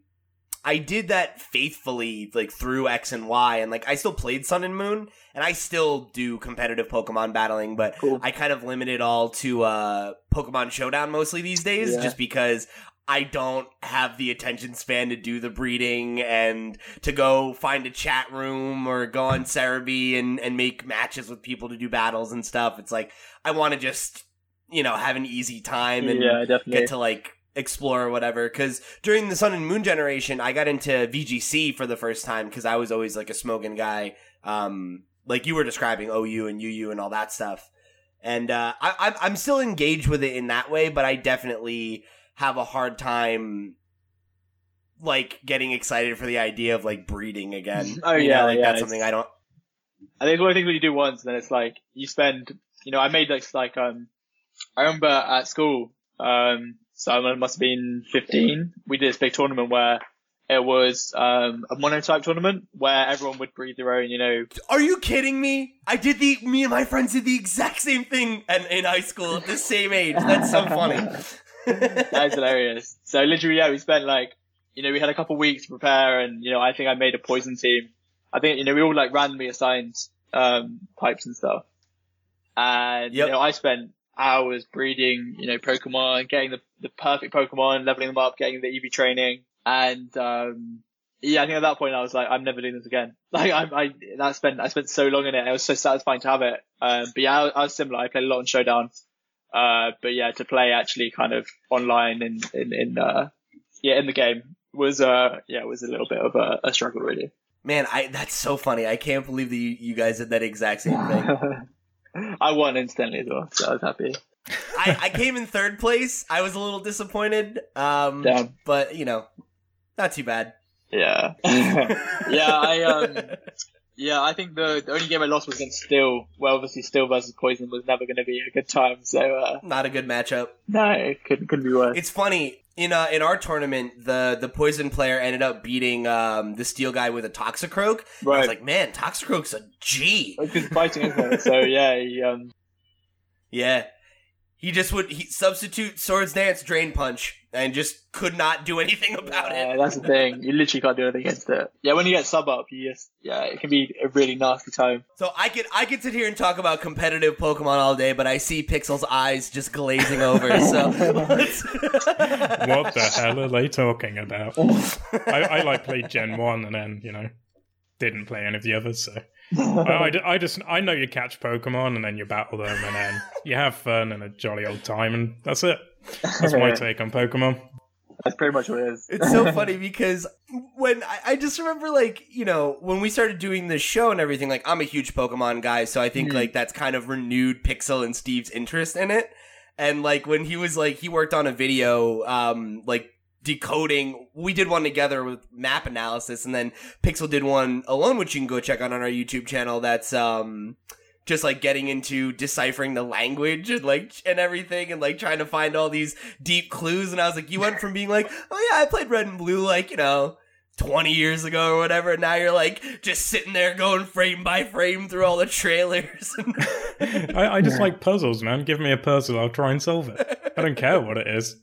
I did that faithfully like through X and Y, and like I still played Sun and Moon, and I still do competitive Pokemon battling, but Cool. I kind of limit it all to uh Pokemon Showdown mostly these days, Yeah. just because I don't have the attention span to do the breeding and to go find a chat room or go on Serebii and and make matches with people to do battles and stuff. It's like I want to just you know have an easy time and yeah, get to like explore or whatever. Because during the sun and moon generation i got into vgc for the first time because i was always like a Smogon guy um like you were describing ou and uu and all that stuff. And uh I, I'm- i'm still engaged with it in that way but i definitely have a hard time like getting excited for the idea of like breeding again Oh, You know, yeah, like yeah, that's something i don't I think it's one of the things when you do once, and then it's like you spend. You know, I made like like um, I remember at school. Um, so I must have been 15. We did this big tournament where it was um a monotype tournament where everyone would breed their own. You know, Are you kidding me? I did the me and my friends did the exact same thing in, in high school at the same age. That's so funny. That's hilarious. So literally, yeah, we spent like, you know, we had a couple weeks to prepare, and you know, I think I made a poison team. I think you know we all like randomly assigned um types and stuff, and Yep. you know I spent hours breeding, you know, Pokemon, getting the the perfect Pokemon, leveling them up, getting the EV training, and um yeah, I think at that point I was like, I'm never doing this again. Like I, I, I spent, I spent so long in it. It was so satisfying to have it. Um, but yeah, I, I was similar. I played a lot on Showdown. Uh, but yeah, to play actually kind of online in, in, in, uh, yeah, in the game was uh yeah was a little bit of a, a struggle really. Man, I that's so funny. I can't believe that you, you guys did that exact same thing. I won instantly as well, so I was happy. I, I came in third place. I was a little disappointed. Um, Damn. but you know, not too bad. Yeah, yeah. I um, yeah. I think the, the only game I lost was against Steel. Well, obviously, Steel versus Poison was never going to be a good time. So uh, Not a good matchup. no, it couldn't couldn't be worse. It's funny in uh, in our tournament, the the poison player ended up beating um, the steel guy with a Toxicroak. I was right. like, man, Toxicroak's a G. because fighting isn't it? So yeah, he, um, Yeah, he just would he substitute swords dance drain punch and just could not do anything about it. yeah, it. that's the thing. You literally can't do anything against it. Yeah, when you get sub up, you just yeah, it can be a really nasty time. So I could I could sit here and talk about competitive Pokemon all day, but I see Pixel's eyes just glazing over. So What the hell are they talking about? I, I like played Gen One and then you know didn't play any of the others. So I, I, I just I know you catch Pokemon and then you battle them and then you have fun and a jolly old time and that's it. That's my take on Pokemon. That's pretty much what it is. It's so funny because when I, I just remember like, you know, when we started doing this show and everything, like I'm a huge Pokemon guy, so I think Mhm. like that's kind of renewed Pixel and Steve's interest in it. And like when he was like he worked on a video, um, like decoding we did one together with map analysis and then Pixel did one alone, which you can go check out on our YouTube channel that's um just like getting into deciphering the language and like and everything and like trying to find all these deep clues and I was like you went from being like oh yeah I played red and blue like you know 20 years ago or whatever and now you're like just sitting there going frame by frame through all the trailers I, I just like puzzles, man. Give me a puzzle, I'll try and solve it. I don't care what it is.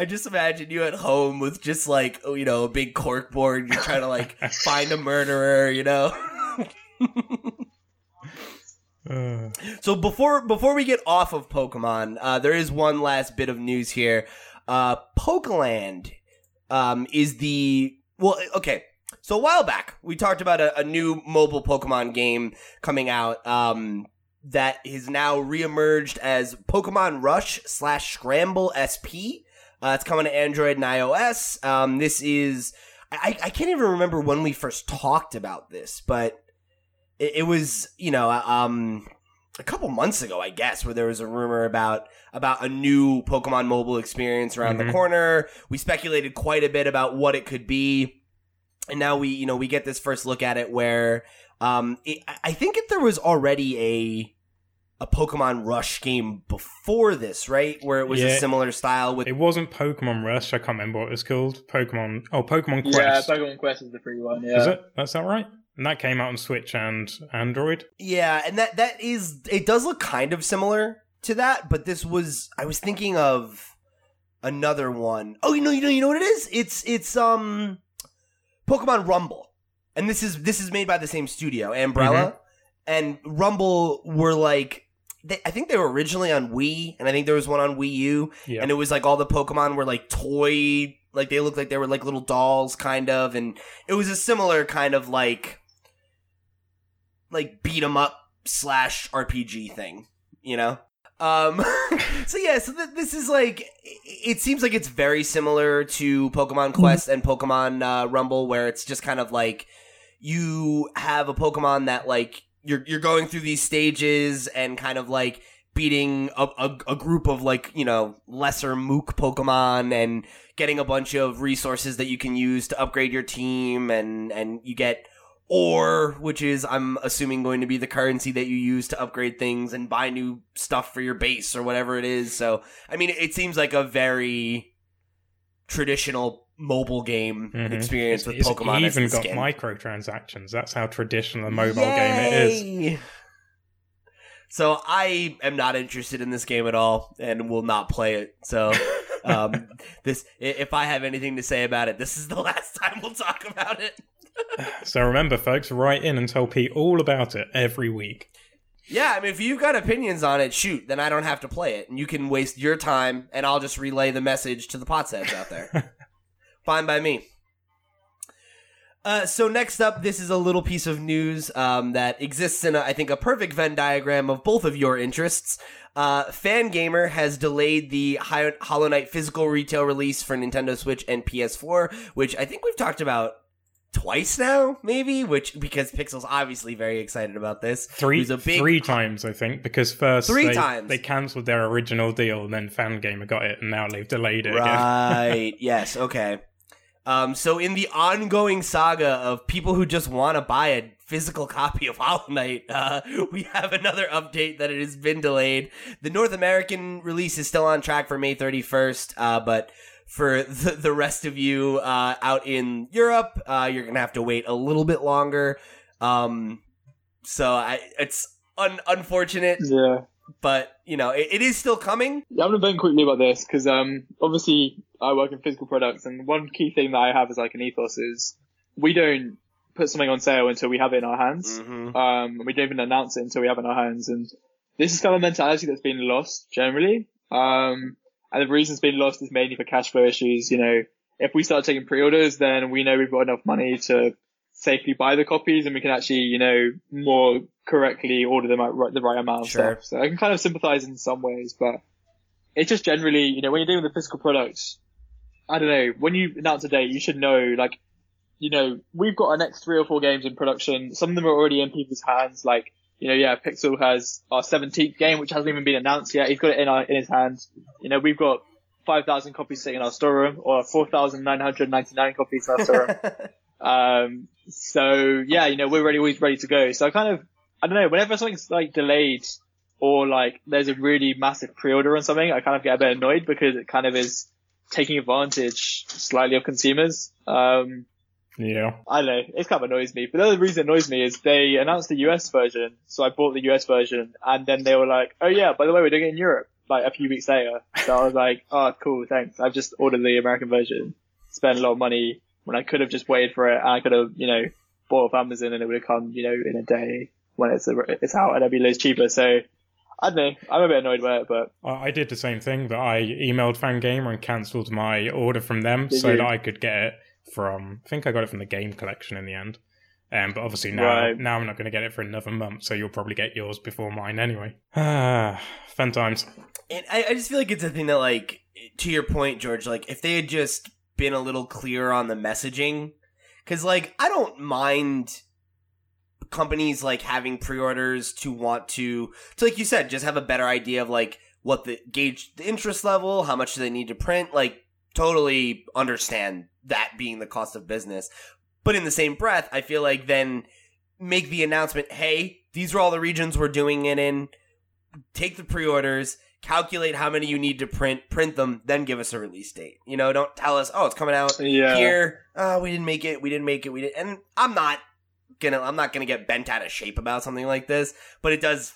I just imagine you at home with just like you know a big cork board you're trying to like find a murderer you know Uh, So before before we get off of Pokemon, uh, there is one last bit of news here. Uh, Pokeland um, is the well, okay. So a while back, we talked about a, a new mobile Pokemon game coming out um, that is now reemerged as Pokemon Rush slash Scramble SP. Uh, it's coming to Android and iOS. Um, this is I, I can't even remember when we first talked about this, but it, it was you know um a couple months ago, I guess, where there was a rumor about about a new Pokemon mobile experience around the Mhm. corner. We speculated quite a bit about what it could be, and now we you know we get this first look at it where um it, I- I think if there was already a a Pokemon Rush game before this, right, where it was a similar style with it wasn't Pokemon Rush. I can't remember what it was called. Pokemon. Oh, Pokemon Quest. Yeah, Pokemon Quest is the free one. Yeah. Is it? That's that right? And that came out on Switch and Android. Yeah, and that that is it does look kind of similar to that, but this was I was thinking of another one. Oh, you know, you know, you know what it is? It's it's um Pokemon Rumble. And this is this is made by the same studio, Ambrella. And Rumble were like they, I think they were originally on Wii, and I think there was one on Wii U, and it was like all the Pokemon were like toy, like they looked like they were like little dolls, kind of, and it was a similar kind of like, like beat 'em up slash RPG thing, you know. Um, so yeah, so th- this is like, it, it seems like it's very similar to Pokemon Quest and Pokemon uh, Rumble, where it's just kind of like you have a Pokemon that like you're you're going through these stages and kind of like beating a, a, a group of like you know lesser mook pokemon and getting a bunch of resources that you can use to upgrade your team and and you get ore which is i'm assuming going to be the currency that you use to upgrade things and buy new stuff for your base or whatever it is. So i mean it seems like a very traditional mobile game Mhm. experience with It's pokemon as even got skin. microtransactions. That's how traditional a mobile game it is. So I am not interested in this game at all, and will not play it. So, um, this if I have anything to say about it, this is the last time we'll talk about it. So remember, folks, write in and tell Pete all about it every week. Yeah, I mean, if you've got opinions on it, shoot, then I don't have to play it, and you can waste your time, and I'll just relay the message to the potsheads out there. Fine by me. Uh, so next up, this is a little piece of news um, that exists in, a, I think, a perfect Venn diagram of both of your interests. Uh, Fangamer has delayed the Hollow Knight physical retail release for Nintendo Switch and PS4, which I think we've talked about twice now, maybe. Which because Pixel's obviously very excited about this. Three, big- three times, I think, because first Three they, times. they cancelled their original deal, and then Fangamer got it, and now they've delayed it again. Right. yes. Okay. Um, so in the ongoing saga of people who just want to buy a physical copy of Hollow Knight, uh, we have another update that it has been delayed. The North American release is still on track for May 31st, uh, but for the, the rest of you uh, out in Europe, uh, you're gonna have to wait a little bit longer. Um, so I, it's un- unfortunate, Yeah. but you know it, it is still coming. Yeah, I'm gonna vent quickly about this because um, obviously I work in physical products, and one key thing that I have as like an ethos is we don't put something on sale until we have it in our hands. Mm-hmm. Um, we don't even announce it until we have it in our hands, and this is kind of a mentality that's been lost generally. Um, and the reason it's been lost is mainly for cash flow issues. You know, if we start taking pre-orders, then we know we've got enough money to safely buy the copies, and we can actually, you know, more correctly order them at the right amount of Sure. stuff. So I can kind of sympathize in some ways, but it's just generally, you know, when you're dealing with physical products, I don't know, when you announce a date, you should know, like, you know, we've got our next three or four games in production. Some of them are already in people's hands. Like, you know, yeah, Pixel has our 17th game, which hasn't even been announced yet. He's got it in our, in his hands. You know, we've got 5,000 copies sitting in our storeroom or 4,999 copies in our storeroom. Um, so yeah, you know, we're ready, always ready to go. So I kind of, I don't know, whenever something's like delayed or like there's a really massive pre-order on something, I kind of get a bit annoyed because it kind of is taking advantage slightly of consumers. Um, Yeah. I know, it kind of annoys me. But the other reason it annoys me is they announced the US version, so I bought the US version, and then they were like, oh yeah, by the way, we're doing it in Europe, like a few weeks later. So I was like, oh cool, thanks. I've just ordered the American version, spent a lot of money when I could have just waited for it, and I could have, you know, bought off Amazon and it would have come, you know, in a day when it's it's out and it'd be loads cheaper. So I don't know, I'm a bit annoyed by it, but I I did the same thing, but I emailed Fangamer and cancelled my order from them Did so you? that I could get it from. I think I got it from the game collection in the end. Um, but obviously now, Right. now I'm not going to get it for another month, so you'll probably get yours before mine anyway. Ah, fun times. And I, I just feel like it's a thing that, like, to your point, George, like, if they had just been a little clearer on the messaging, because, like, I don't mind companies, like, having pre orders to want to, to, like you said, just have a better idea of, like, what the gauge the interest level, how much do they need to print, like, totally understand that being the cost of business. But in the same breath, I feel like then make the announcement, hey, these are all the regions we're doing it in. Take the pre-orders, calculate how many you need to print, print them, then give us a release date. You know, don't tell us, oh, it's coming out yeah. here. Oh, we didn't make it. We didn't make it. We didn't. And I'm not gonna. I'm not gonna get bent out of shape about something like this. But it does.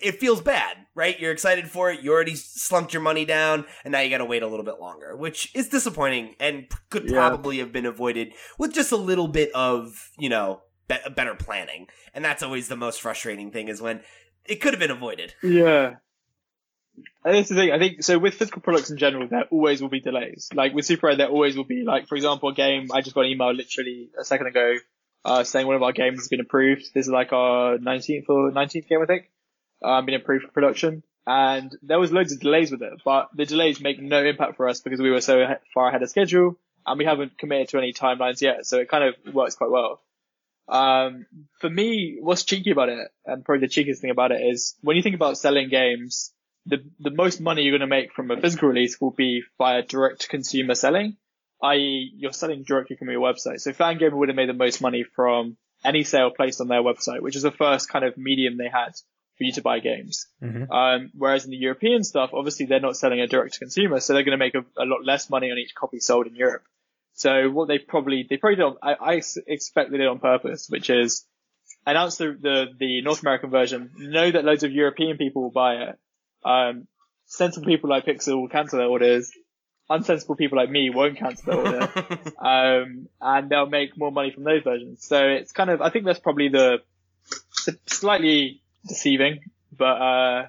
It feels bad, right? You're excited for it. You already slumped your money down, and now you got to wait a little bit longer, which is disappointing and could Yeah. probably have been avoided with just a little bit of, you know, be- better planning. And that's always the most frustrating thing is when it could have been avoided. Yeah. And that's the thing. I think so with physical products in general, there always will be delays. Like with Super Rare, there always will be like, for example, a game. I just got an email literally a second ago, uh, saying one of our games has been approved. This is like our 19th or 19th game, I think, um, been approved for production. And there was loads of delays with it, but the delays make no impact for us because we were so far ahead of schedule and we haven't committed to any timelines yet. So it kind of works quite well. Um, for me, what's cheeky about it, and probably the cheekiest thing about it is when you think about selling games, the the most money you're going to make from a physical release will be via direct consumer selling, i.e., you're selling directly from your website. So Fangamer would have made the most money from any sale placed on their website, which is the first kind of medium they had for you to buy games. Mhm. Um, whereas in the European stuff, obviously they're not selling a direct to consumer, so they're going to make a, a lot less money on each copy sold in Europe. So what they probably, they probably don't, I, I s- expect they did on purpose, which is announce the, the, the North American version, know that loads of European people will buy it. Um, sensible people like Pixel will cancel their orders. Unsensible people like me won't cancel their order. um, and they'll make more money from those versions. So it's kind of, I think that's probably the, the slightly deceiving, but, uh,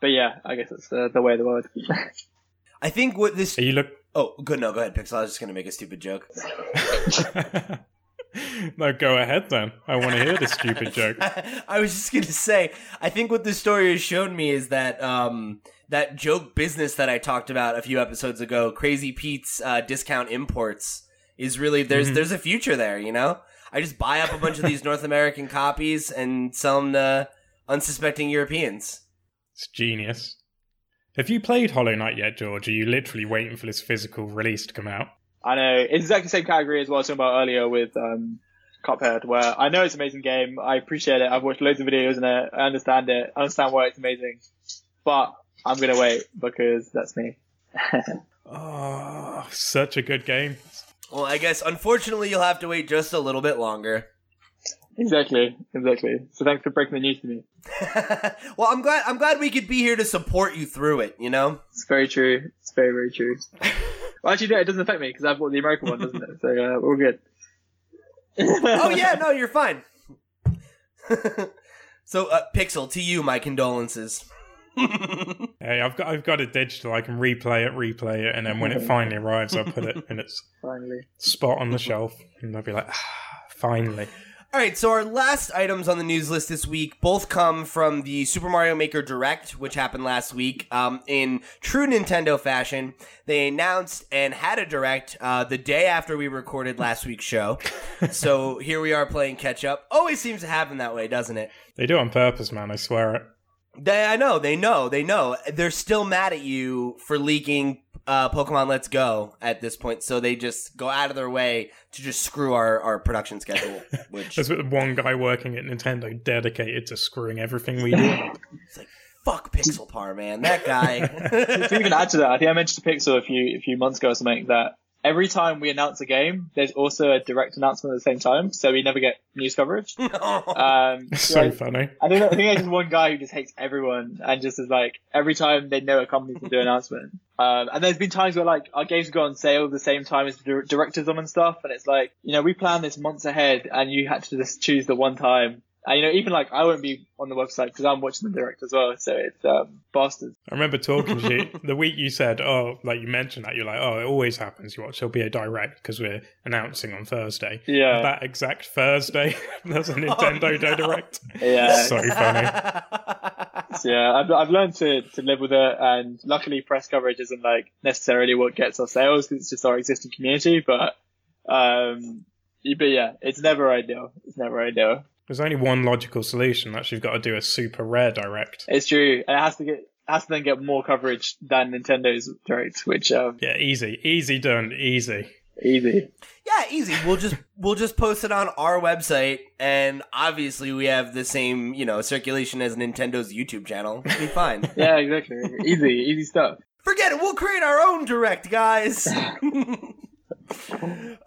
but yeah, I guess it's the, the way of the world. I think what this. Are you look? Oh, good. No, go ahead, Pixel. I was just gonna make a stupid joke. no, go ahead then. I want to hear the stupid joke. I was just gonna say, I think what this story has shown me is that um, that joke business that I talked about a few episodes ago, Crazy Pete's uh, discount imports, is really there's Mhm. there's a future there. You know, I just buy up a bunch of these North American copies and sell them to unsuspecting Europeans. It's genius. Have you played Hollow Knight yet, George? Are you literally waiting for this physical release to come out? I know it's exactly the same category as what I was talking about earlier with um, Cuphead, where I know it's an amazing game. I appreciate it. I've watched loads of videos in it. I understand it. I understand why it's amazing. But I'm gonna wait because that's me. Oh, such a good game. Well, I guess unfortunately you'll have to wait just a little bit longer. exactly, exactly. So thanks for breaking the news to me. well, I'm glad I'm glad we could be here to support you through it. You know. It's very true. It's very very true. well, actually, no, it doesn't affect me because I've bought the American one, doesn't it? So uh, we're good. oh yeah, no, you're fine. so, uh, Pixel, to you, my condolences. Hey, I've got I've got it digital. I can replay it, replay it, and then when it finally arrives, I'll put it in its Finally. spot on the shelf, and I'll be like, ah, finally. All right, so our last items on the news list this week both come from the Super Mario Maker Direct, which happened last week. Um, in true Nintendo fashion, they announced and had a direct uh, the day after we recorded last week's show. so here we are playing catch up. Always seems to happen that way, doesn't it? They do on purpose, man. I swear it. They, I know, they know, they know. They're still mad at you for leaking uh, Pokemon Let's Go at this point, so they just go out of their way to just screw our, our production schedule. Which There's one guy working at Nintendo dedicated to screwing everything we do. it's like fuck Pixelpar, man. That guy. to even add to that, I think I mentioned to Pixel a few a few months ago or something that every time we announce a game, there's also a direct announcement at the same time, so we never get news coverage. Um, so so I, funny. I think I think there's just one guy who just hates everyone and just is like every time they know a company's gonna do an announcement. Um, and there's been times where like our games go on sale at the same time as the directors them and stuff, and it's like you know we plan this months ahead, and you had to just choose the one time. And you know even like I won't be on the website because I'm watching the direct as well, so it's um, bastards. I remember talking to you the week you said, oh, like you mentioned that, you're like, oh, it always happens. You watch, there'll be a direct because we're announcing on Thursday. Yeah, That exact Thursday, there's a Nintendo no. Direct. yeah. So funny. Yeah, I've, I've learned to, to live with it, and luckily press coverage isn't like necessarily what gets us sales because it's just our existing community. But, um, but yeah, it's never ideal. It's never ideal. There's only one logical solution. That's you've got to do a super rare direct. It's true, and it has to get has to then get more coverage than Nintendo's direct, which um, Yeah, easy, easy done, easy. easy. yeah, easy. We'll just we'll just post it on our website, and obviously we have the same you know circulation as Nintendo's YouTube channel. It'll be fine. Yeah, exactly. easy, easy stuff. Forget it. We'll create our own direct, guys.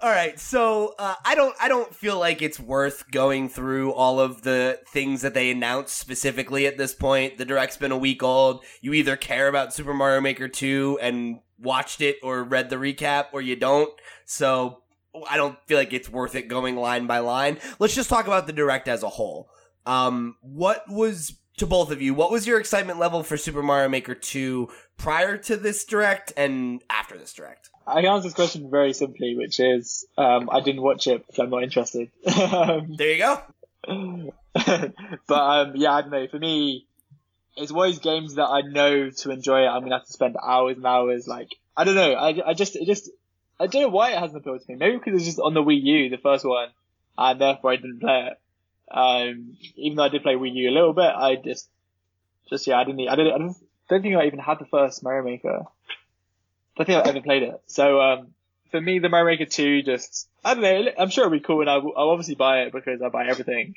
all right. So uh, I don't. I don't feel like it's worth going through all of the things that they announced specifically at this point. The direct's been a week old. You either care about Super Mario Maker two and watched it or read the recap, or you don't. So I don't feel like it's worth it going line by line. Let's just talk about the direct as a whole. Um, what was to both of you? What was your excitement level for Super Mario Maker two prior to this direct and after this direct? I can answer this question very simply, which is um, I didn't watch it because I'm not interested. Um, There you go. but um, yeah, I don't know. For me, it's always games that I know to enjoy it. I'm gonna have to spend hours and hours. Like I don't know. I, I just it just I don't know why it hasn't appealed to me. Maybe because it's just on the Wii U, the first one, and therefore I didn't play it. Um, even though I did play Wii U a little bit, I just just yeah, I didn't. I didn't. I don't, don't think I even had the first Mario Maker. I don't think I've ever played it. So um, for me, the Mario Maker 2 just, I don't know, I'm sure it'll be cool and I'll, I'll obviously buy it because I buy everything.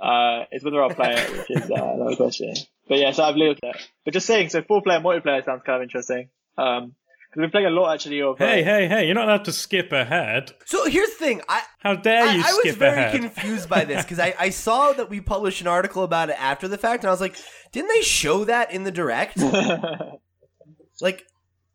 Uh, it's whether I'll play it, which is uh, another question. But yeah, so I've looked at it. But just saying, so four player multiplayer sounds kind of interesting. Um, cause we've playing a lot actually of, uh, Hey, hey, hey! You're not allowed to skip ahead. So here's the thing. I How dare I, you I was very ahead? confused by this because I, I saw that we published an article about it after the fact, and I was like, didn't they show that in the direct? Like,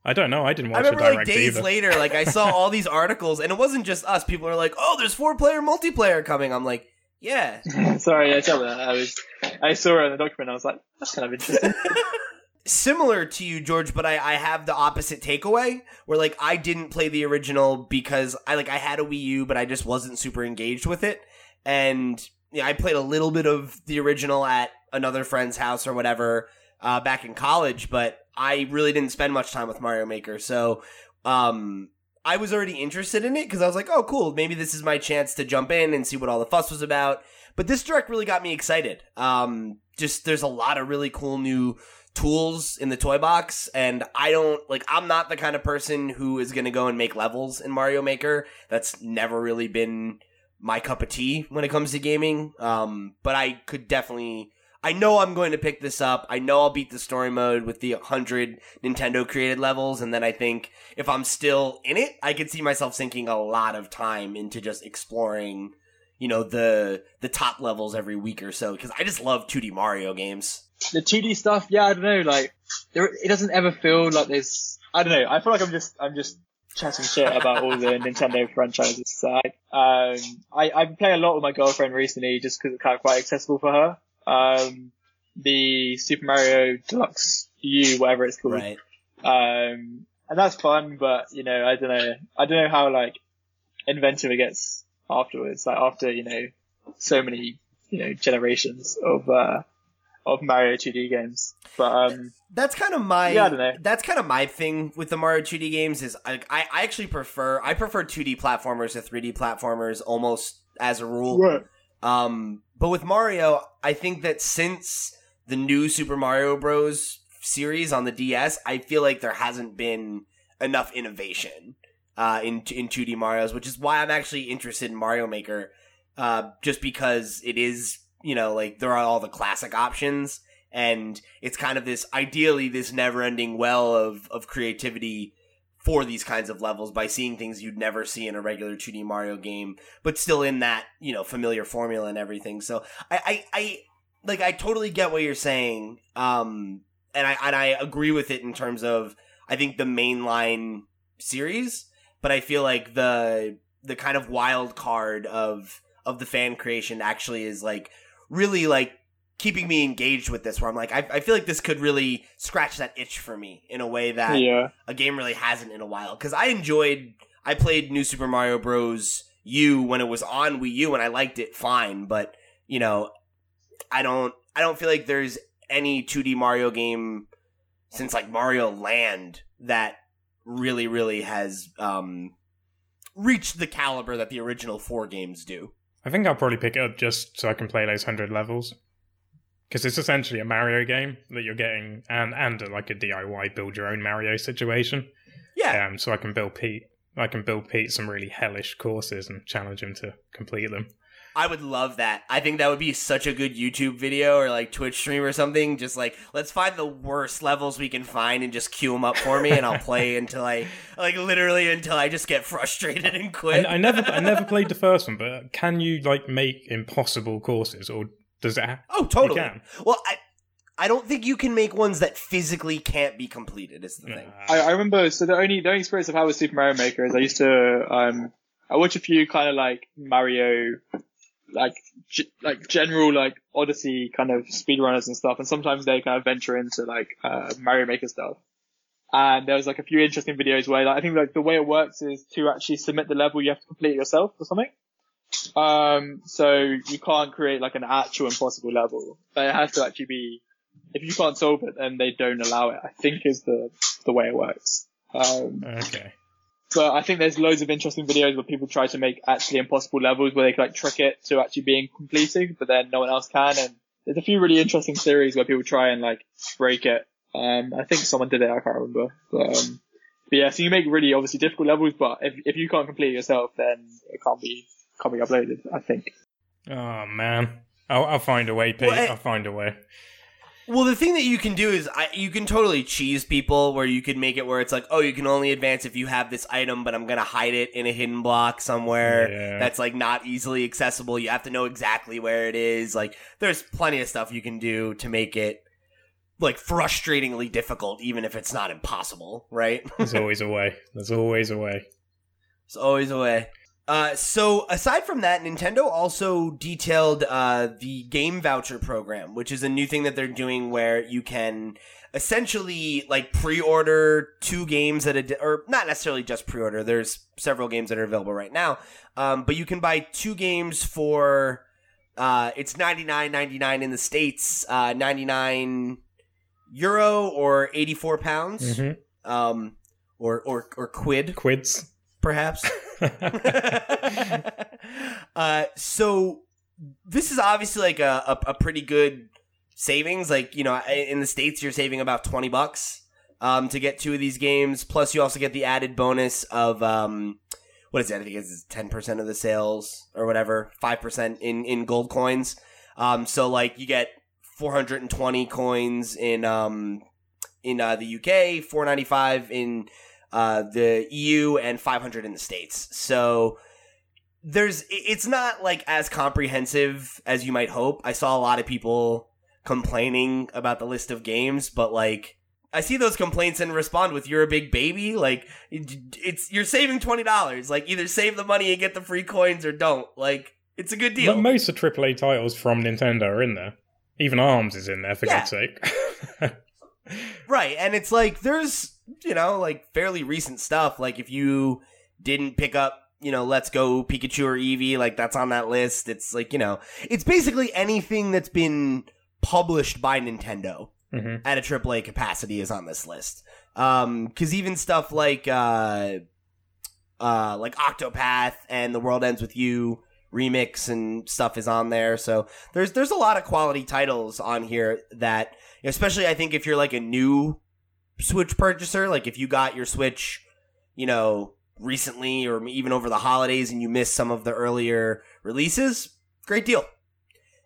I don't know. I didn't watch the remember direct like days either. later, like I saw all these articles, and it wasn't just us. People are like, "Oh, there's four player multiplayer coming." I'm like, "Yeah." sorry, I tell that. I was, I saw it in the document I was like, that's kind of interesting. similar to you, George, but I, I have the opposite takeaway where like I didn't play the original because I like I had a Wii U, but I just wasn't super engaged with it. And yeah, I played a little bit of the original at another friend's house or whatever uh, back in college, but I really didn't spend much time with Mario Maker. So um, I was already interested in it because I was like, oh, cool, maybe this is my chance to jump in and see what all the fuss was about. But this direct really got me excited. Um, just there's a lot of really cool new tools in the toy box and I don't like I'm not the kind of person who is going to go and make levels in Mario Maker. That's never really been my cup of tea when it comes to gaming. Um, but I could definitely I know I'm going to pick this up. I know I'll beat the story mode with the 100 Nintendo created levels and then I think if I'm still in it, I could see myself sinking a lot of time into just exploring you know the the top levels every week or so because I just love 2D Mario games the 2D stuff, yeah, I don't know, like there, it doesn't ever feel like there's. I don't know. I feel like I'm just I'm just chatting shit about all the Nintendo franchises. So I, um, I I play a lot with my girlfriend recently just because it's kind of quite accessible for her. Um, the Super Mario Deluxe U, whatever it's called. right Um, and that's fun, but you know, I don't know, I don't know how like inventive it gets afterwards. Like after you know so many you know generations of uh of Mario 2D games. But um, that's kind of my Yeah, I don't know. that's kind of my thing with the Mario 2D games is I, I I actually prefer I prefer 2D platformers to 3D platformers almost as a rule. Um, but with Mario, I think that since the new Super Mario Bros. series on the DS, I feel like there hasn't been enough innovation uh, in in 2D Mario's, which is why I'm actually interested in Mario Maker, uh, just because it is you know like there are all the classic options, and it's kind of this ideally this never ending well of of creativity for these kinds of levels by seeing things you'd never see in a regular 2D Mario game, but still in that, you know, familiar formula and everything. So I, I, I like I totally get what you're saying. Um and I and I agree with it in terms of I think the mainline series, but I feel like the the kind of wild card of of the fan creation actually is like really like keeping me engaged with this where I'm like I, I feel like this could really scratch that itch for me in a way that yeah, a game really hasn't in a while because I enjoyed I played New Super Mario Bros. U when it was on Wii U and I liked it fine, but you know, I don't I don't feel like there's any 2D Mario game since like Mario Land that really really has um reached the caliber that the original four games do. I think I'll probably pick it up just so I can play those hundred levels. Because it's essentially a Mario game that you're getting, and and like a DIY build your own Mario situation. Yeah. Um, so I can build Pete. I can build Pete some really hellish courses and challenge him to complete them. I would love that. I think that would be such a good YouTube video or like Twitch stream or something. Just like let's find the worst levels we can find and just queue them up for me, and I'll play until I like literally until I just get frustrated and I, quit. I never, I never played the first one, but can you like make impossible courses, or does that? Ha- oh, totally. You can. Well, I I don't think you can make ones that physically can't be completed. Is the thing. I, I remember. So the only the only experience I've had with Super Mario Maker is I used to um I watch a few kind of like Mario like g- like general like Odyssey kind of speedrunners and stuff, and sometimes they kind of venture into like uh, Mario Maker stuff. And there was like a few interesting videos where like, I think like the way it works is to actually submit the level you have to complete yourself or something. Um, so you can't create like an actual impossible level, but it has to actually be. If you can't solve it, then they don't allow it. I think is the the way it works. Um, Okay. but I think there's loads of interesting videos where people try to make actually impossible levels where they can like trick it to actually being completing, but then no one else can. And there's a few really interesting theories where people try and like break it. Um, I think someone did it. I can't remember. But, um, but yeah, so you make really obviously difficult levels, but if if you can't complete it yourself, then it can't be can't be uploaded. I think. Oh man, I'll, I'll find a way, Pete. Well, I- I'll find a way. Well, the thing that you can do is I, you can totally cheese people where you can make it where it's like, oh, you can only advance if you have this item, but I'm gonna hide it in a hidden block somewhere Yeah. that's like not easily accessible. You have to know exactly where it is. Like, there's plenty of stuff you can do to make it like frustratingly difficult, even if it's not impossible, right? There's always a way. There's always a way. There's always a way. Uh, so aside from that, Nintendo also detailed uh, the game voucher program, which is a new thing that they're doing where you can essentially like pre-order two games at a di- or not necessarily just pre-order. There's several games that are available right now, um, but you can buy two games for uh, it's ninety nine ninety nine in the states, uh, ninety nine euro or eighty four pounds, hmm um, or or or quid Quids. perhaps. uh, so this is obviously like a, a, a pretty good savings. Like you know, in the states, you're saving about twenty bucks um, to get two of these games. Plus, you also get the added bonus of um, what is that? I think it's ten percent of the sales or whatever, five percent in in gold coins. Um, so like you get four hundred and twenty coins in um in uh, the UK, four ninety five in uh, the EU and 500 in the states. So there's it's not like as comprehensive as you might hope. I saw a lot of people complaining about the list of games, but like I see those complaints and respond with "You're a big baby." Like it's you're saving twenty dollars. Like either save the money and get the free coins or don't. Like it's a good deal. But most of AAA titles from Nintendo are in there. Even Arms is in there, for Yeah. God's sake. Right, and it's like there's you know like fairly recent stuff. Like if you didn't pick up you know Let's Go Pikachu or Eevee, like that's on that list. It's like you know it's basically anything that's been published by Nintendo hmm at a AAA capacity is on this list. Um, because even stuff like uh, uh, like Octopath and The World Ends with You remix and stuff is on there. So there's there's a lot of quality titles on here that, especially I think if you're like a new Switch purchaser, like if you got your Switch, you know, recently or even over the holidays and you missed some of the earlier releases, great deal.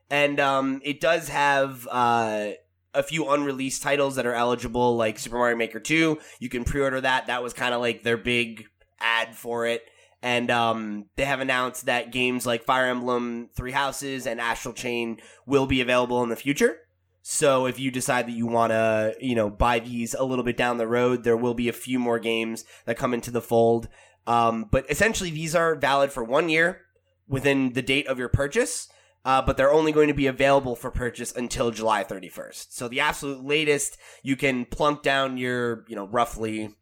And um, it does have uh, a few unreleased titles that are eligible, like Super Mario Maker 2. You can pre order that. That was kind of like their big ad for it. And um, they have announced that games like Fire Emblem Three Houses and Astral Chain will be available in the future. So if you decide that you want to, you know, buy these a little bit down the road, there will be a few more games that come into the fold. Um, but essentially, these are valid for one year within the date of your purchase uh, but they're only going to be available for purchase until July 31st. So the absolute latest, you can plunk down your, you know, roughly,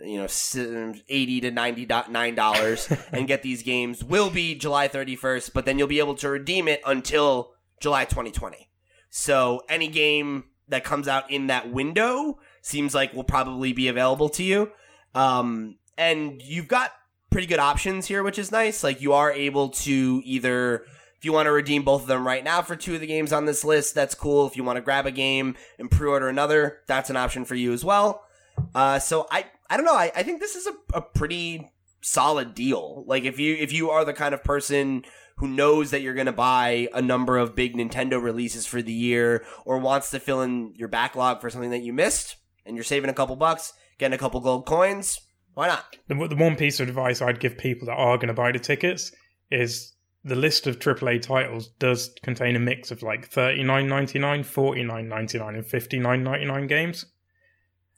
you know, 80 to 99 dollars and get these games will be July 31st, but then you'll be able to redeem it until July 2020. So any game that comes out in that window seems like will probably be available to you. Um, and you've got pretty good options here, which is nice. Like you are able to either if you want to redeem both of them right now for two of the games on this list, that's cool. If you want to grab a game and pre-order another, that's an option for you as well. Uh, so I, I don't know. I, I think this is a, a pretty solid deal. Like if you if you are the kind of person who knows that you're going to buy a number of big Nintendo releases for the year or wants to fill in your backlog for something that you missed and you're saving a couple bucks, getting a couple gold coins, why not? The, the one piece of advice I'd give people that are going to buy the tickets is the list of AAA titles does contain a mix of like thirty nine ninety nine, forty nine ninety nine, and fifty nine ninety nine games.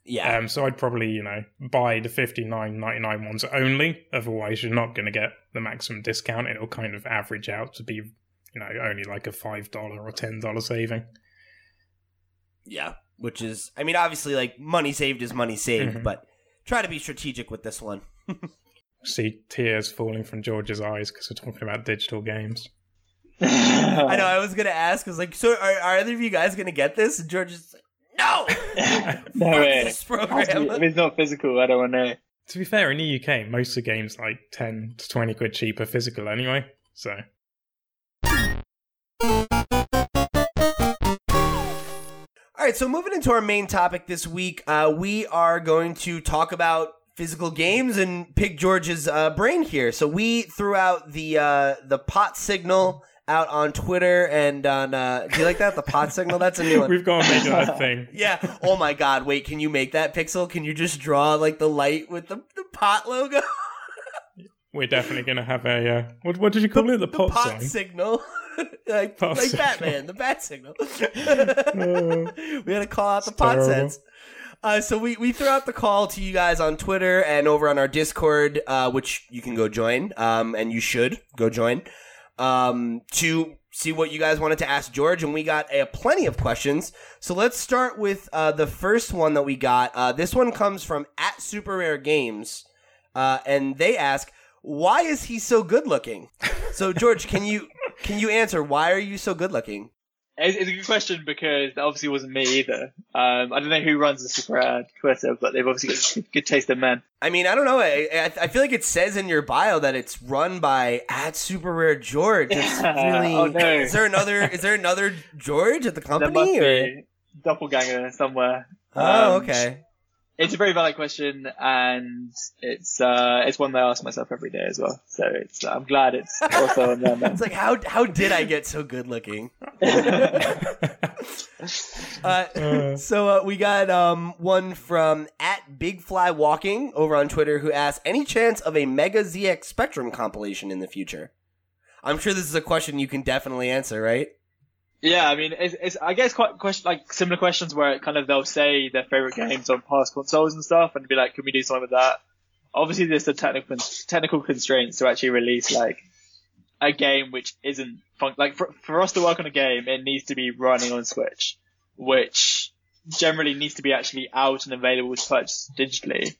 Yeah. Um, so I'd probably you know buy the fifty nine ninety nine ones only. Otherwise, you're not going to get the maximum discount. It'll kind of average out to be you know only like a five dollar or ten dollar saving. Yeah, which is, I mean, obviously, like money saved is money saved, Mhm. but try to be strategic with this one. See tears falling from George's eyes because we're talking about digital games. I know. I was gonna ask. I was like, so are, are either of you guys gonna get this? And George is like, no. no way. This If it's not physical, I don't want to. To be fair, in the UK, most of the games like ten to twenty quid cheaper physical anyway. So All right. So moving into our main topic this week, uh, we are going to talk about physical games and pick George's uh, brain here. So we threw out the uh, the pot signal out on Twitter and on. Uh, do you like that? The pot signal. That's a new one. we've gone make that thing. Yeah. Oh my God. Wait. Can you make that pixel? Can you just draw like the light with the, the pot logo? We're definitely going to have a uh, what? What did you call it? The, the pot, pot signal. like Pot like signal. Batman, the bat signal. Oh. we had to call out the pot terrible. sense. Uh, so we, we threw out the call to you guys on Twitter and over on our Discord, uh, which you can go join, um, and you should go join, um, to see what you guys wanted to ask George, and we got a, plenty of questions. So let's start with uh, the first one that we got. Uh, this one comes from at Super Rare Games, uh, and they ask, "Why is he so good looking?" So George, can you can you answer why are you so good looking? It's, it's a good question because that obviously wasn't me either. Um, I don't know who runs the Super Rare Twitter, but they've obviously got good, taste in men. I mean, I don't know. I, I, I feel like it says in your bio that it's run by at Super Rare George. It's really. Oh, no. Is there another? Is there another George at the There company? must or- be doppelganger somewhere. Oh, Um, okay. It's a very valid question, and it's uh, it's one that I ask myself every day as well. So it's I'm glad it's also on there. It's like how how did I get so good looking? Uh, so uh, we got um, one from at Big Fly Walking over on Twitter who asked, "Any chance of a Mega ZX Spectrum compilation in the future?" I'm sure this is a question you can definitely answer, right? Yeah, I mean, it's, it's I guess quite question like similar questions where kind of they'll say their favorite games on past consoles and stuff, and be like, can we do something with that? Obviously, there's the technical technical constraints to actually release like a game which isn't fun- like for, for us to work on a game, it needs to be running on Switch, which generally needs to be actually out and available to purchase digitally.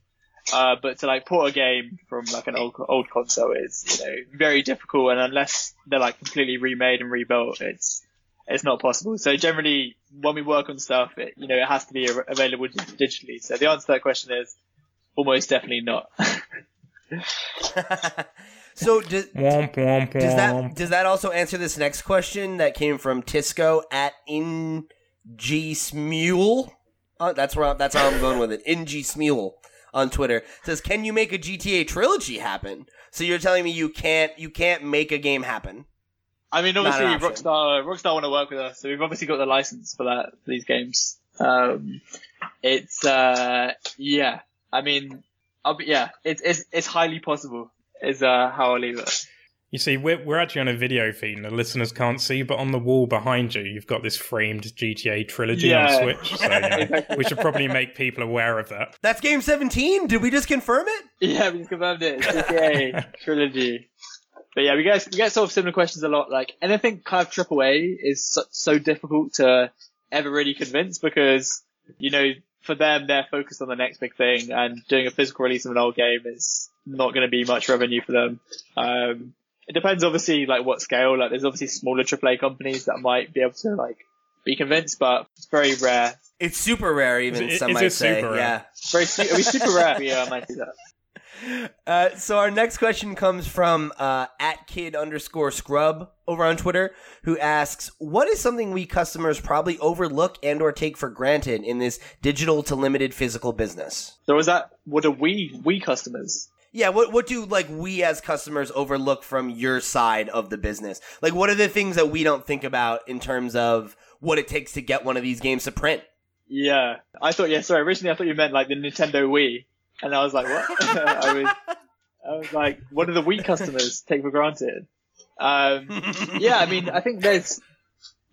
Uh, but to like port a game from like an old old console is you know very difficult, and unless they're like completely remade and rebuilt, it's it's not possible. So generally, when we work on stuff, it, you know, it has to be available digitally. So the answer to that question is almost definitely not. so does, womp womp does that does that also answer this next question that came from Tisco at In G Smule? Uh, that's where I- that's how I'm going with it. In G Smule on Twitter says, "Can you make a GTA trilogy happen?" So you're telling me you can't you can't make a game happen? I mean, Not an obviously, option. Rockstar Rockstar want to work with us, so we've obviously got the license for that for these games. Um, it's uh, yeah. I mean, I'll be, yeah. It's it's it's highly possible. Is uh, how I'll leave it. You see, we're, we're actually on a video feed and the listeners can't see, but on the wall behind you, you've got this framed GTA trilogy Yeah. on Switch. So, you know, we should probably make people aware of that. That's game 17. Did we just confirm it? Yeah, we confirmed it. It's GTA trilogy. But yeah, we get we get sort of similar questions a lot. Like anything kind of AAA is so, so difficult to ever really convince because you know for them they're focused on the next big thing, and doing a physical release of an old game is not going to be much revenue for them. Um, it depends obviously like what scale. Like there's obviously smaller AAA companies that might be able to like be convinced, but it's very rare. It's super rare, even Is it- some is might it say. rare? Yeah. Very su- it'd be super rare. Yeah, uh, might do that. Uh, so our next question comes from uh, at kid underscore scrub over on Twitter, who asks, "What is something we customers probably overlook and or take for granted in this digital to limited physical business?" So is that what are we we customers? Yeah, what what do like we as customers overlook from your side of the business? Like, what are the things that we don't think about in terms of what it takes to get one of these games to print? Yeah, I thought. Yeah, sorry. Originally, I thought you meant like the Nintendo Wii, and I was like, what? I was, I was like, what do the Wii customers take for granted? Um, yeah, I mean, I think there's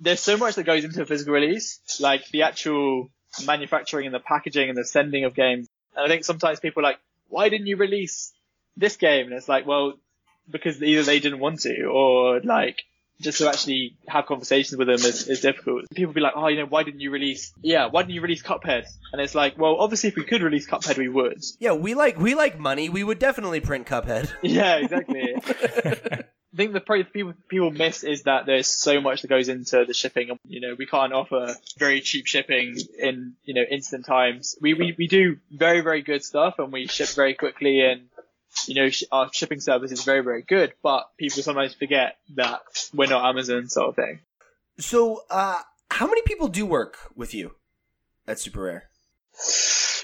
there's so much that goes into a physical release, like the actual manufacturing and the packaging and the sending of games. And I think sometimes people are like, why didn't you release this game? And it's like, well, because either they didn't want to, or like just to actually have conversations with them is, is difficult. People be like, oh, you know, why didn't you release? Yeah, why didn't you release Cuphead? And it's like, well, obviously, if we could release Cuphead, we would. yeah, we like we like money. We would definitely print Cuphead. Yeah, exactly. I think the probably people people miss is that there's so much that goes into the shipping. And you know, we can't offer very cheap shipping in you know instant times. We we, we do very very good stuff and we ship very quickly and you know sh- our shipping service is very very good. But people sometimes forget that we're not Amazon sort of thing. So, uh, how many people do work with you at Super Rare?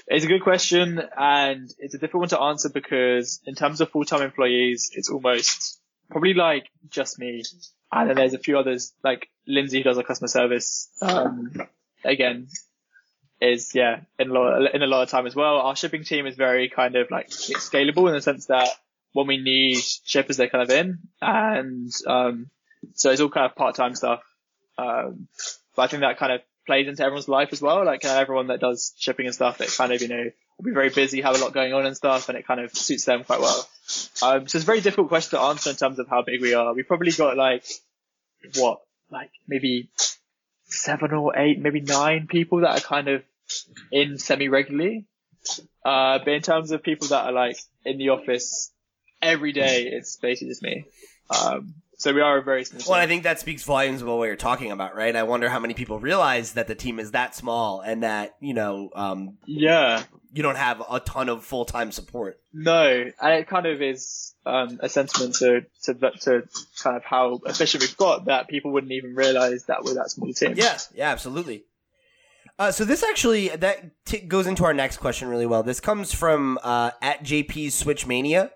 It's a good question and it's a difficult one to answer because in terms of full-time employees, it's almost probably like just me. And then there's a few others like Lindsay who does our customer service. Um, again, is yeah, in a lot, in a lot of time as well. Our shipping team is very kind of like scalable in the sense that when we need shippers, they're kind of in and, um, so it's all kind of part-time stuff. Um, but I think that kind of plays into everyone's life as well. Like uh, everyone that does shipping and stuff, it kind of you know will be very busy, have a lot going on and stuff, and it kind of suits them quite well. Um, so it's a very difficult question to answer in terms of how big we are. We probably got like what, like maybe seven or eight, maybe nine people that are kind of in semi regularly. Uh, but in terms of people that are like in the office every day, it's basically just me. Um, so we are a very small. Well, I think that speaks volumes about what you're talking about, right? I wonder how many people realize that the team is that small and that you know um, yeah, you don't have a ton of full time support. no, and it kind of is um, a sentiment to to to kind of how efficient we've got that people wouldn't even realize that we're that small team. Yeah, yeah, absolutely. Uh, so this actually that t- goes into our next question really well. This comes from uh, at JP's Switch Mania,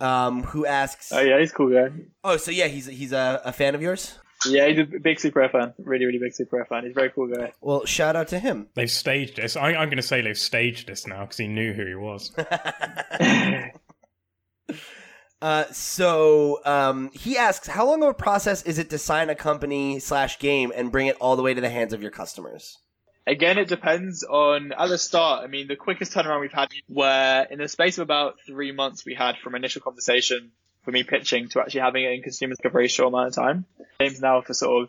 um, who asks, Oh yeah, he's a cool guy. "Oh, so yeah, he's he's a, a fan of yours." Yeah, he's a big Super fan. Really, really big Super fan. He's a very cool guy. Well, shout out to him. They've staged this. I, I'm going to say they've staged this now because he knew who he was. Uh, so um, he asks, how long of a process is it to sign a company slash game and bring it all the way to the hands of your customers? Again, it depends on at the start. I mean, the quickest turnaround we've had, where in the space of about three months, we had from initial conversation for me pitching to actually having it in consumers for a very short amount of time. Games now for sort of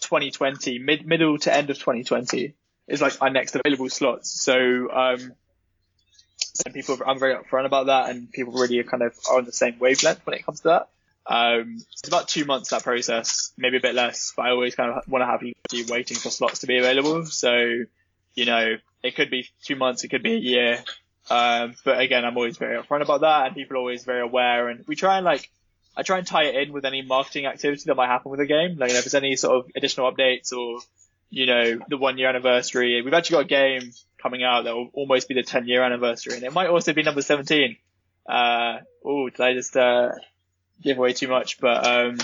2020, mid middle to end of 2020 is like our next available slots. So um, people, I'm very upfront about that, and people really are kind of are on the same wavelength when it comes to that. Um, it's about two months that process, maybe a bit less, but I always kind of want to have you waiting for slots to be available. So, you know, it could be two months, it could be a year. Um, but again, I'm always very upfront about that and people are always very aware and we try and like, I try and tie it in with any marketing activity that might happen with the game. Like, you know, if there's any sort of additional updates or, you know, the one year anniversary, we've actually got a game coming out that will almost be the 10 year anniversary and it might also be number 17. Uh, oh, did I just, uh, give away too much? But, um,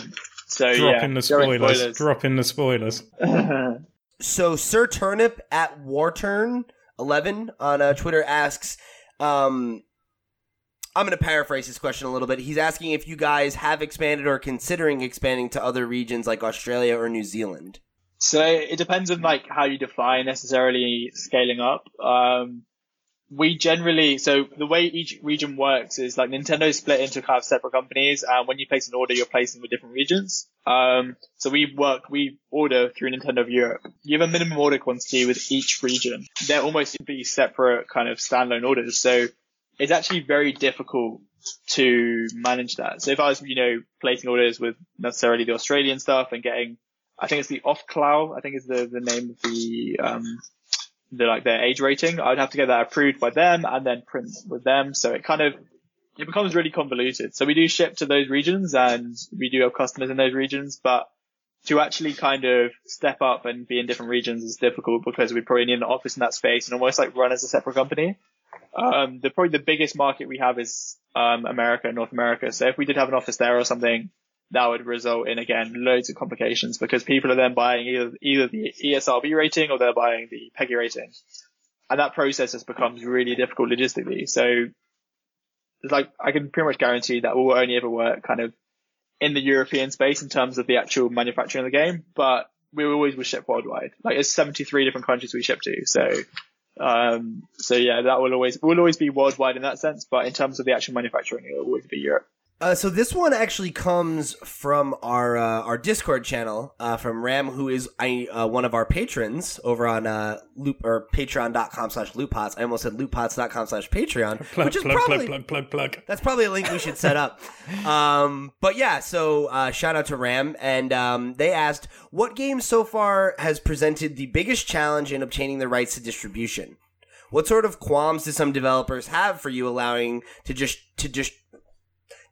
so Drop yeah. in the during spoilers. Drop in the spoilers. So Sir Turnip at Warturn11 on uh, Twitter asks, um, I'm going to paraphrase his question a little bit. He's asking if you guys have expanded or considering expanding to other regions like Australia or New Zealand. So it depends on like how you define necessarily scaling up. Um, we generally, so the way each region works is like Nintendo split into kind of separate companies and when you place an order, you're placing with different regions. Um, so we work, we order through Nintendo of Europe. You have a minimum order quantity with each region. They're almost be separate kind of standalone orders. So it's actually very difficult to manage that. So if I was, you know, placing orders with necessarily the Australian stuff and getting I think it's the off cloud. I think is the, the name of the, um, the like their age rating. I'd have to get that approved by them and then print with them. So it kind of, it becomes really convoluted. So we do ship to those regions and we do have customers in those regions, but to actually kind of step up and be in different regions is difficult because we probably need an office in that space and almost like run as a separate company. Um, the probably the biggest market we have is, um, America, North America. So if we did have an office there or something, that would result in again loads of complications because people are then buying either either the ESRB rating or they're buying the PEGI rating, and that process just becomes really difficult logistically. So, it's like I can pretty much guarantee that will only ever work kind of in the European space in terms of the actual manufacturing of the game, but we always will ship worldwide. Like it's 73 different countries we ship to, so. Um, so yeah, that will always, will always be worldwide in that sense, but in terms of the actual manufacturing, it will always be Europe. Uh, so this one actually comes from our uh, our Discord channel uh, from Ram, who is I uh, one of our patrons over on uh, loop or patreon.com slash lootpots. I almost said lootpots.com slash Patreon, Plug, which is plug, probably plug, plug, plug, plug. that's probably a link we should set up. um, but yeah, so uh, shout out to Ram, and um, they asked what game so far has presented the biggest challenge in obtaining the rights to distribution. What sort of qualms do some developers have for you allowing to just to just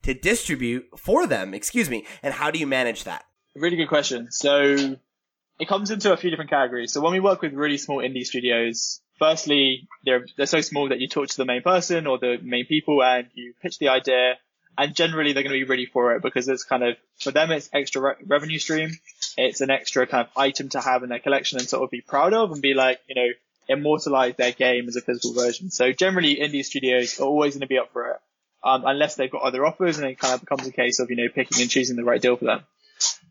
to distribute for them? Excuse me, and how do you manage that? Really good question. So it comes into a few different categories. So when we work with really small indie studios, firstly, they're, they're so small that you talk to the main person or the main people and you pitch the idea and generally they're going to be ready for it because it's kind of, for them, it's extra re- revenue stream. It's an extra kind of item to have in their collection and sort of be proud of and be like, you know, immortalize their game as a physical version. So generally indie studios are always going to be up for it. Um, unless they've got other offers and it kind of becomes a case of, you know, picking and choosing the right deal for them.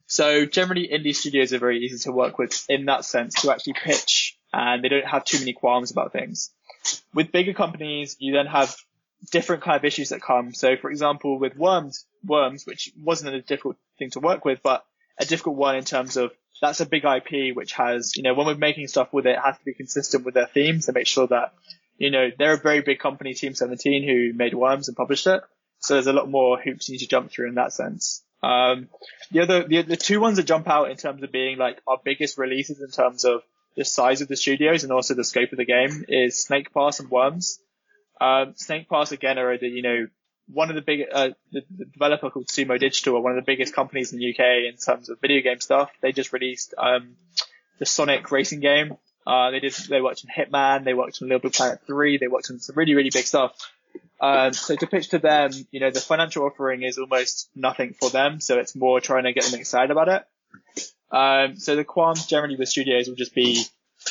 So generally, indie studios are very easy to work with in that sense to actually pitch, and they don't have too many qualms about things. With bigger companies, you then have different kind of issues that come. So, for example, with Worms, Worms, which wasn't a difficult thing to work with, but a difficult one in terms of that's a big IP which has, you know, when we're making stuff with it, it has to be consistent with their themes to make sure that, you know, they're a very big company, Team 17, who made Worms and published it. So there's a lot more hoops you need to jump through in that sense. Um, the other, the, the two ones that jump out in terms of being like our biggest releases in terms of the size of the studios and also the scope of the game is Snake Pass and Worms. Um, Snake Pass again are the, you know, one of the big, uh, the, the, developer called Sumo Digital are one of the biggest companies in the UK in terms of video game stuff. They just released, um, the Sonic racing game. Uh, they did, they worked on Hitman, they worked on Little Big Planet 3, they worked on some really, really big stuff. Um, so to pitch to them, you know, the financial offering is almost nothing for them. So it's more trying to get them excited about it. Um, so the qualms generally with studios will just be,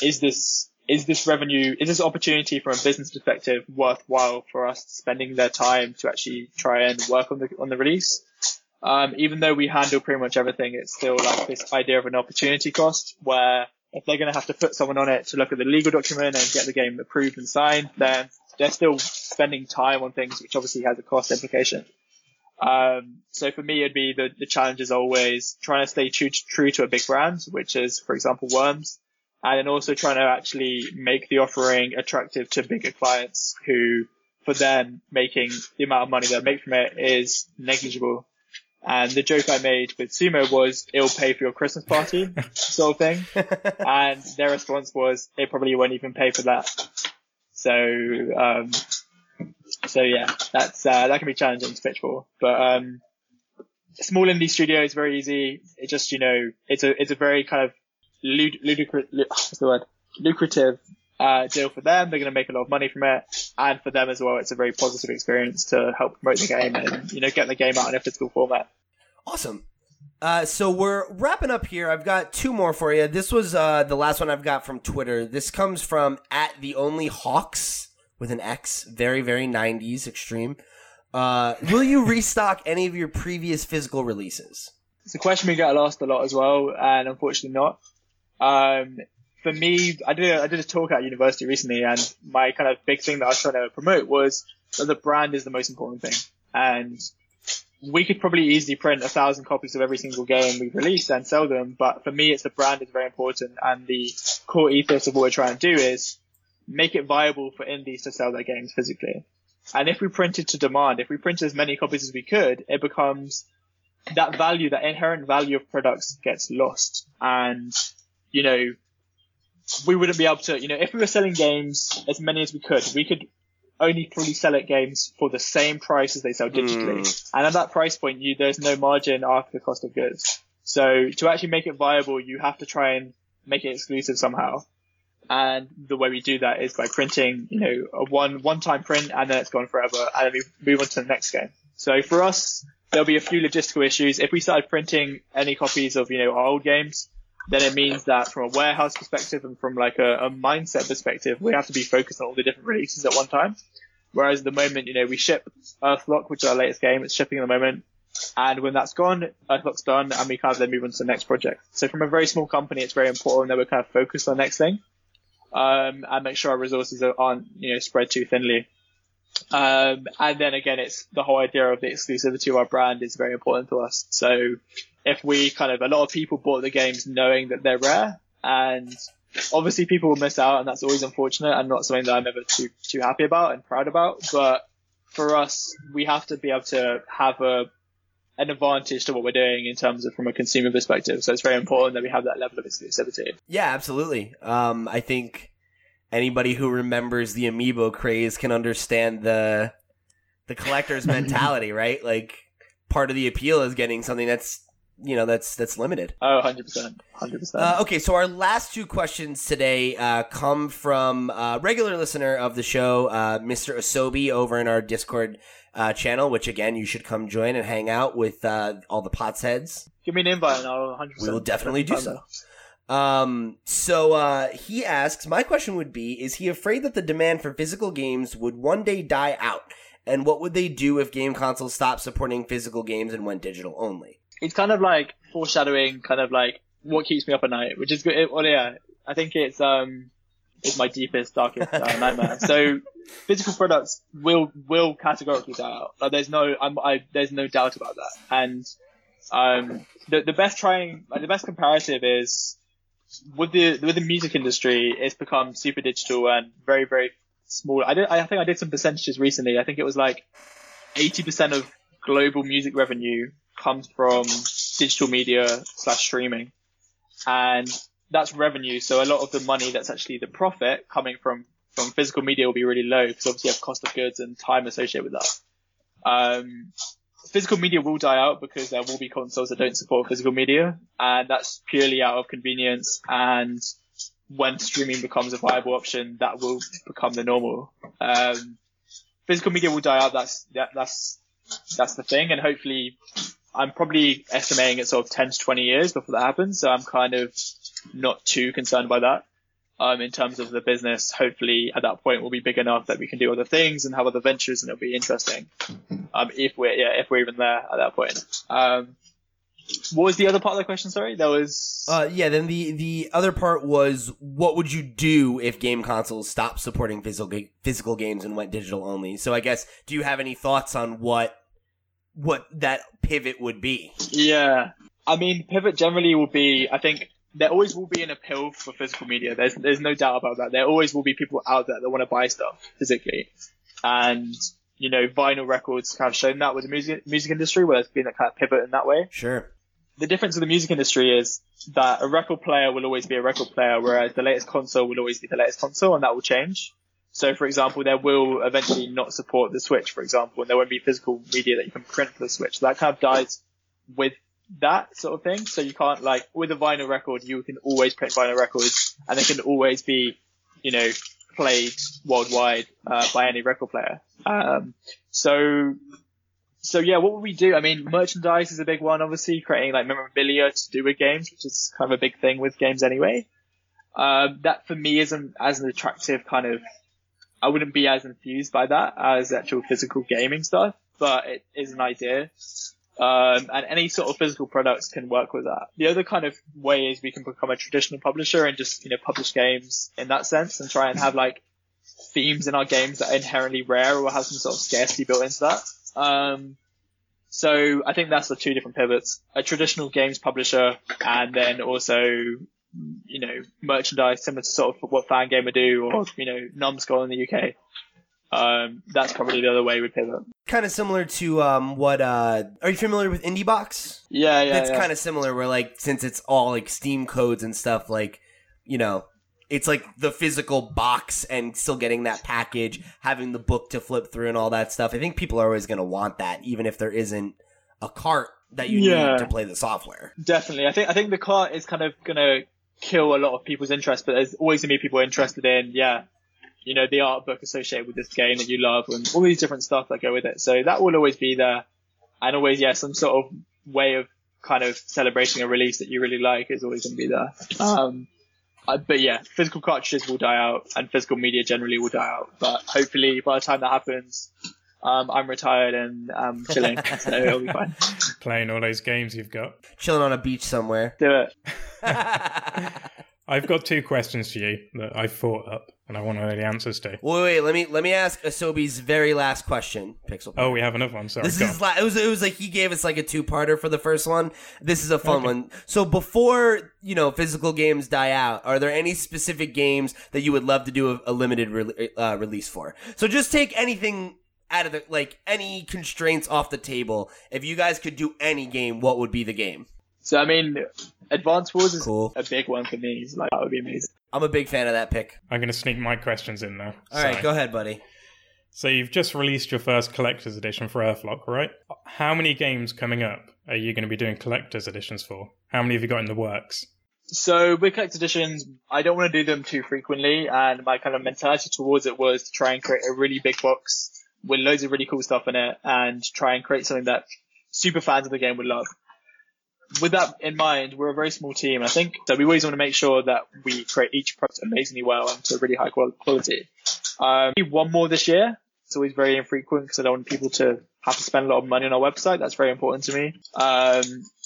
is this is this revenue, is this opportunity from a business perspective worthwhile for us spending their time to actually try and work on the, on the release? Um, even though we handle pretty much everything, it's still like this idea of an opportunity cost where if they're going to have to put someone on it to look at the legal document and get the game approved and signed, then they're still spending time on things which obviously has a cost implication. Um, so for me, it'd be the, the challenge is always trying to stay true, true to a big brand, which is, for example, Worms, and then also trying to actually make the offering attractive to bigger clients who, for them, making the amount of money they make from it is negligible. And the joke I made with Sumo was, it'll pay for your Christmas party, sort of thing. and their response was, it probably won't even pay for that. So, um, so yeah, that's, uh, that can be challenging to pitch for. But, um, small indie studio is very easy. It just, you know, it's a, it's a very kind of lud- ludicrous, what's the word? lucrative uh, deal for them. They're going to make a lot of money from it, and for them as well, it's a very positive experience to help promote the game and you know get the game out in a physical format. Awesome. Uh, so we're wrapping up here. I've got two more for you. This was uh, the last one I've got from Twitter. This comes from at the only Hawks with an X. Very very '90s extreme. Uh, will you restock any of your previous physical releases? It's a question we get asked a lot as well, and unfortunately not. Um, for me, I did a, I did a talk at university recently, and my kind of big thing that I was trying to promote was that the brand is the most important thing. And we could probably easily print a thousand copies of every single game we release and sell them, but for me, it's the brand is very important, and the core ethos of what we're trying to do is make it viable for indies to sell their games physically. And if we printed to demand, if we print as many copies as we could, it becomes that value, that inherent value of products gets lost. And you know, we wouldn't be able to, you know, if we were selling games as many as we could, we could only probably sell it games for the same price as they sell digitally. Mm. And at that price point, you, there's no margin after the cost of goods. So to actually make it viable, you have to try and make it exclusive somehow. And the way we do that is by printing, you know, a one, one time print and then it's gone forever and then we move on to the next game. So for us, there'll be a few logistical issues. If we started printing any copies of, you know, our old games, then it means that from a warehouse perspective and from like a, a, mindset perspective, we have to be focused on all the different releases at one time. Whereas at the moment, you know, we ship Earthlock, which is our latest game, it's shipping at the moment. And when that's gone, Earthlock's done and we kind of then move on to the next project. So from a very small company, it's very important that we're kind of focused on the next thing. Um, and make sure our resources aren't, you know, spread too thinly. Um, and then again, it's the whole idea of the exclusivity of our brand is very important to us. So if we kind of, a lot of people bought the games knowing that they're rare and obviously people will miss out and that's always unfortunate and not something that I'm ever too, too happy about and proud about. But for us, we have to be able to have a, an advantage to what we're doing in terms of from a consumer perspective. So it's very important that we have that level of exclusivity. Yeah, absolutely. Um, I think anybody who remembers the amiibo craze can understand the the collector's mentality, right? Like part of the appeal is getting something that's you know that's that's limited. Oh, 100%. 100%. Uh, okay, so our last two questions today uh, come from a regular listener of the show, uh, Mr. Asobi, over in our Discord uh, channel, which again you should come join and hang out with uh, all the pots heads. Give me an invite, and I'll 100. We will definitely do so. Um, so uh, he asks, my question would be: Is he afraid that the demand for physical games would one day die out? And what would they do if game consoles stopped supporting physical games and went digital only? It's kind of like foreshadowing kind of like what keeps me up at night, which is good. It, well, yeah, I think it's um it's my deepest, darkest uh, nightmare. So physical products will will categorically die out. Like there's no I'm, I there's no doubt about that. And um the the best trying like the best comparative is with the with the music industry, it's become super digital and very very small. I did I think I did some percentages recently. I think it was like 80% of global music revenue comes from digital media slash streaming, and that's revenue. So a lot of the money that's actually the profit coming from from physical media will be really low because obviously you have cost of goods and time associated with that. Um, physical media will die out because there will be consoles that don't support physical media, and that's purely out of convenience. And when streaming becomes a viable option, that will become the normal. Um, physical media will die out. That's that, that's that's the thing, and hopefully, I'm probably estimating it sort of 10 to 20 years before that happens. So I'm kind of not too concerned by that. Um, in terms of the business, hopefully at that point we'll be big enough that we can do other things and have other ventures and it'll be interesting. Um, if we're, yeah, if we're even there at that point. Um, what was the other part of the question? Sorry, that was. Uh, yeah. Then the the other part was, what would you do if game consoles stopped supporting physical physical games and went digital only? So I guess, do you have any thoughts on what what that pivot would be? Yeah, I mean, pivot generally will be. I think there always will be an appeal for physical media. There's there's no doubt about that. There always will be people out there that want to buy stuff physically, and you know, vinyl records kind of shown that with the music music industry, where there's been a kind of pivot in that way. Sure. The difference with the music industry is that a record player will always be a record player, whereas the latest console will always be the latest console, and that will change. So, for example, there will eventually not support the Switch, for example, and there won't be physical media that you can print for the Switch. So that kind of dies with that sort of thing. So you can't like with a vinyl record, you can always print vinyl records, and they can always be, you know, played worldwide uh, by any record player. Um, so, so yeah, what would we do? I mean, merchandise is a big one, obviously, creating like memorabilia to do with games, which is kind of a big thing with games anyway. Um, that for me isn't as an attractive kind of. I wouldn't be as enthused by that as actual physical gaming stuff, but it is an idea. Um, and any sort of physical products can work with that. The other kind of way is we can become a traditional publisher and just, you know, publish games in that sense and try and have like themes in our games that are inherently rare or have some sort of scarcity built into that. Um, so I think that's the two different pivots. A traditional games publisher and then also, you know, merchandise similar to sort of what Fangamer do or, you know, Numskull in the UK. Um, that's probably the other way we pivot. Kind of similar to um, what? Uh, are you familiar with IndieBox? Yeah, yeah. It's yeah. kind of similar. Where like since it's all like Steam codes and stuff, like you know, it's like the physical box and still getting that package, having the book to flip through and all that stuff. I think people are always going to want that, even if there isn't a cart that you Yeah. need to play the software. Definitely. I think I think the cart is kind of gonna kill a lot of people's interest, but there's always gonna be people interested in, yeah, you know, the art book associated with this game that you love and all these different stuff that go with it. So that will always be there. And always, yeah, some sort of way of kind of celebrating a release that you really like is always gonna be there. Um, uh, but yeah, physical cartridges will die out and physical media generally will die out. But hopefully by the time that happens, um, I'm retired and um, chilling, so it'll be fine. Playing all those games you've got. Chilling on a beach somewhere. Do it. I've got two questions for you that I've thought up and I want to know the answers to. Wait, wait, let me let me ask Asobi's very last question. Pixel. Oh, we have another one. Sorry. This is la- it was it was like he gave us like a two parter for the first one. This is a fun one. So before you know physical games die out, are there any specific games that you would love to do a, a limited re- uh, release for? So just take anything out of the like any constraints off the table. If you guys could do any game, what would be the game? So I mean, Advance Wars is Cool. a big one for me. Like that would be amazing. I'm a big fan of that pick. I'm going to sneak my questions in now. All right, go ahead, buddy. So you've just released your first collector's edition for Earthlock, right? How many games coming up are you going to be doing collector's editions for? How many have you got in the works? So with collector's editions, I don't want to do them too frequently, and my kind of mentality towards it was to try and create a really big box with loads of really cool stuff in it, and try and create something that super fans of the game would love. With that in mind, we're a very small team. I think so. We always want to make sure that we create each product amazingly well and to really high quality. Um, maybe one more this year. It's always very infrequent because I don't want people to have to spend a lot of money on our website. That's very important to me. Um,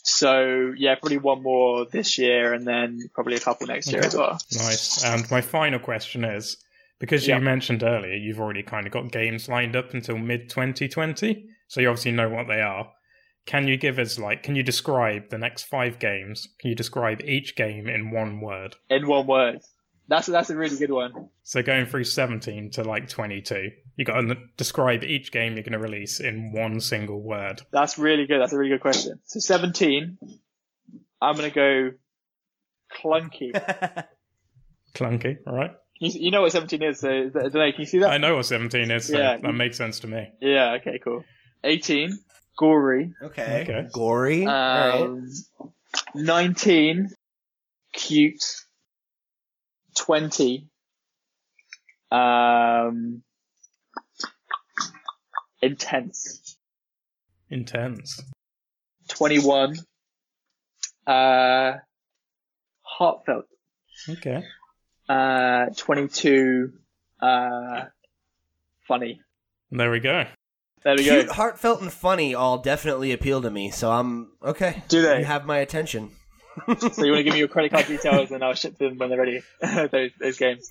So yeah, probably one more this year, and then probably a couple next year Okay. as well. Nice. And my final question is because you Yeah. mentioned earlier you've already kind of got games lined up until mid 2020, so you obviously know what they are. Can you give us, like, can you describe the next five games? Can you describe each game in one word? In one word, that's that's a really good one. So going through 17 to like 22, you got to describe each game you're going to release in one single word. That's really good. That's a really good question. So 17, I'm gonna go clunky. Clunky, all right? You, you know what 17 is, so I don't know. Can you see that? I know what 17 is, so Yeah. that makes sense to me. Yeah. Okay. Cool. 18, gory. okay. Okay. Gory. All right. Um, 19, cute. 20, um, intense. Intense. 21, uh, heartfelt. Okay. Uh, 22, uh, funny. There we go. There we Cute, go. heartfelt, and funny all definitely appeal to me. So I'm okay. Do they? You have my attention. So you want to give me your credit card details and I'll ship them when they're ready. those, those games.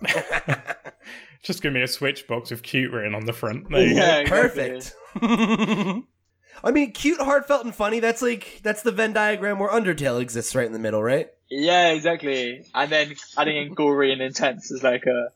Just give me a switch box with cute written on the front. There you. Yeah, exactly. Perfect. I mean, cute, heartfelt, and funny. That's like that's the Venn diagram where Undertale exists right in the middle, right? Yeah, exactly. And then adding in gory and intense is like a,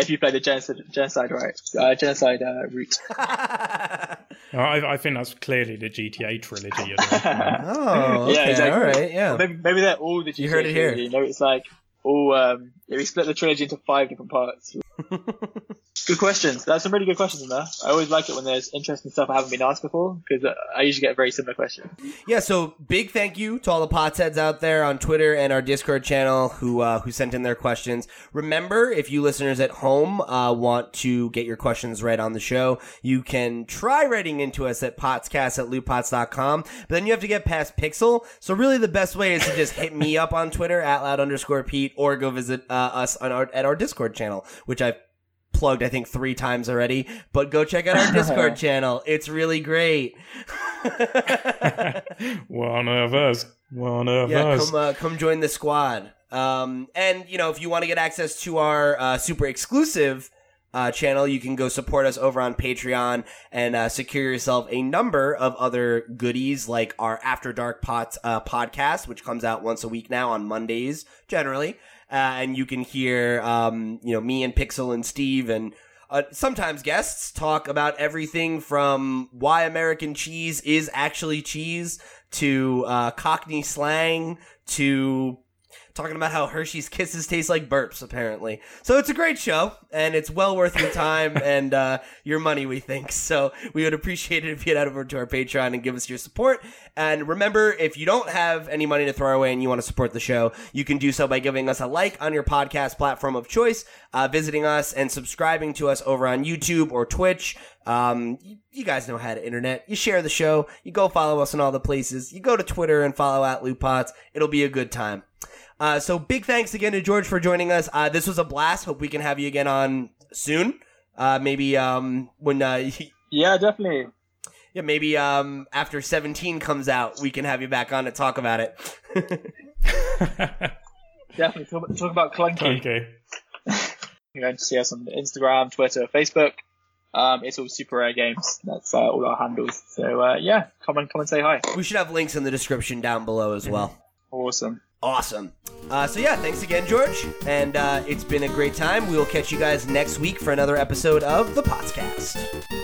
if you play the genocide, genocide right, uh, genocide uh, route. Oh, I, I think that's clearly the GTA trilogy. You're oh, okay, Yeah, exactly. all right, yeah. maybe, maybe they're all the GTA You heard it here. trilogy, You know, it's like all. Um, yeah, we split the trilogy into five different parts. good questions. That's some really good questions in there. I always like it when there's interesting stuff I haven't been asked before because I usually get a very similar question. Yeah, so big thank you to all the potheads out there on Twitter and our Discord channel who uh, who sent in their questions. Remember, if you listeners at home uh, want to get your questions read on the show, you can try writing into us at potscast at lootpots.com, but then you have to get past Pixel. So really the best way is to just hit me up on Twitter at loud underscore Pete or go visit uh, us on our, at our Discord channel, which I've plugged I think three times already, but go check out our Discord channel. It's really great. One of us. One of yeah, us. come uh, come join the squad. Um, and you know, if you want to get access to our uh, super exclusive uh, channel, you can go support us over on Patreon and uh, secure yourself a number of other goodies, like our After Dark Pots uh, podcast, which comes out once a week now on Mondays generally, uh, and you can hear um, you know me and Pixel and Steve and. Uh, sometimes guests talk about everything from why American cheese is actually cheese to uh, Cockney slang to talking about how Hershey's Kisses taste like burps, apparently. So it's a great show, and it's well worth your time and uh, your money, we think. So we would appreciate it if you'd head over to our Patreon and give us your support. And remember, if you don't have any money to throw away and you want to support the show, you can do so by giving us a like on your podcast platform of choice, uh, visiting us, and subscribing to us over on YouTube or Twitch. Um, you, guys know how to internet. You share the show. You go follow us in all the places. You go to Twitter and follow at Lootpots. It'll be a good time. Uh, so big thanks again to George for joining us. Uh, this was a blast. Hope we can have you again on soon. Uh, maybe um, when uh, Yeah, definitely. yeah, maybe um, after 17 comes out, we can have you back on to talk about it. Definitely talk, talk about clunky. okay. You can see us on Instagram, Twitter, Facebook. Um, it's all Super Rare Games. That's uh, all our handles. So uh, yeah, come and come and say hi. we should have links in the description down below as well. Awesome. Awesome. Uh, so yeah, thanks again, George, and uh, it's been a great time. We will catch you guys next week for another episode of the Potscast.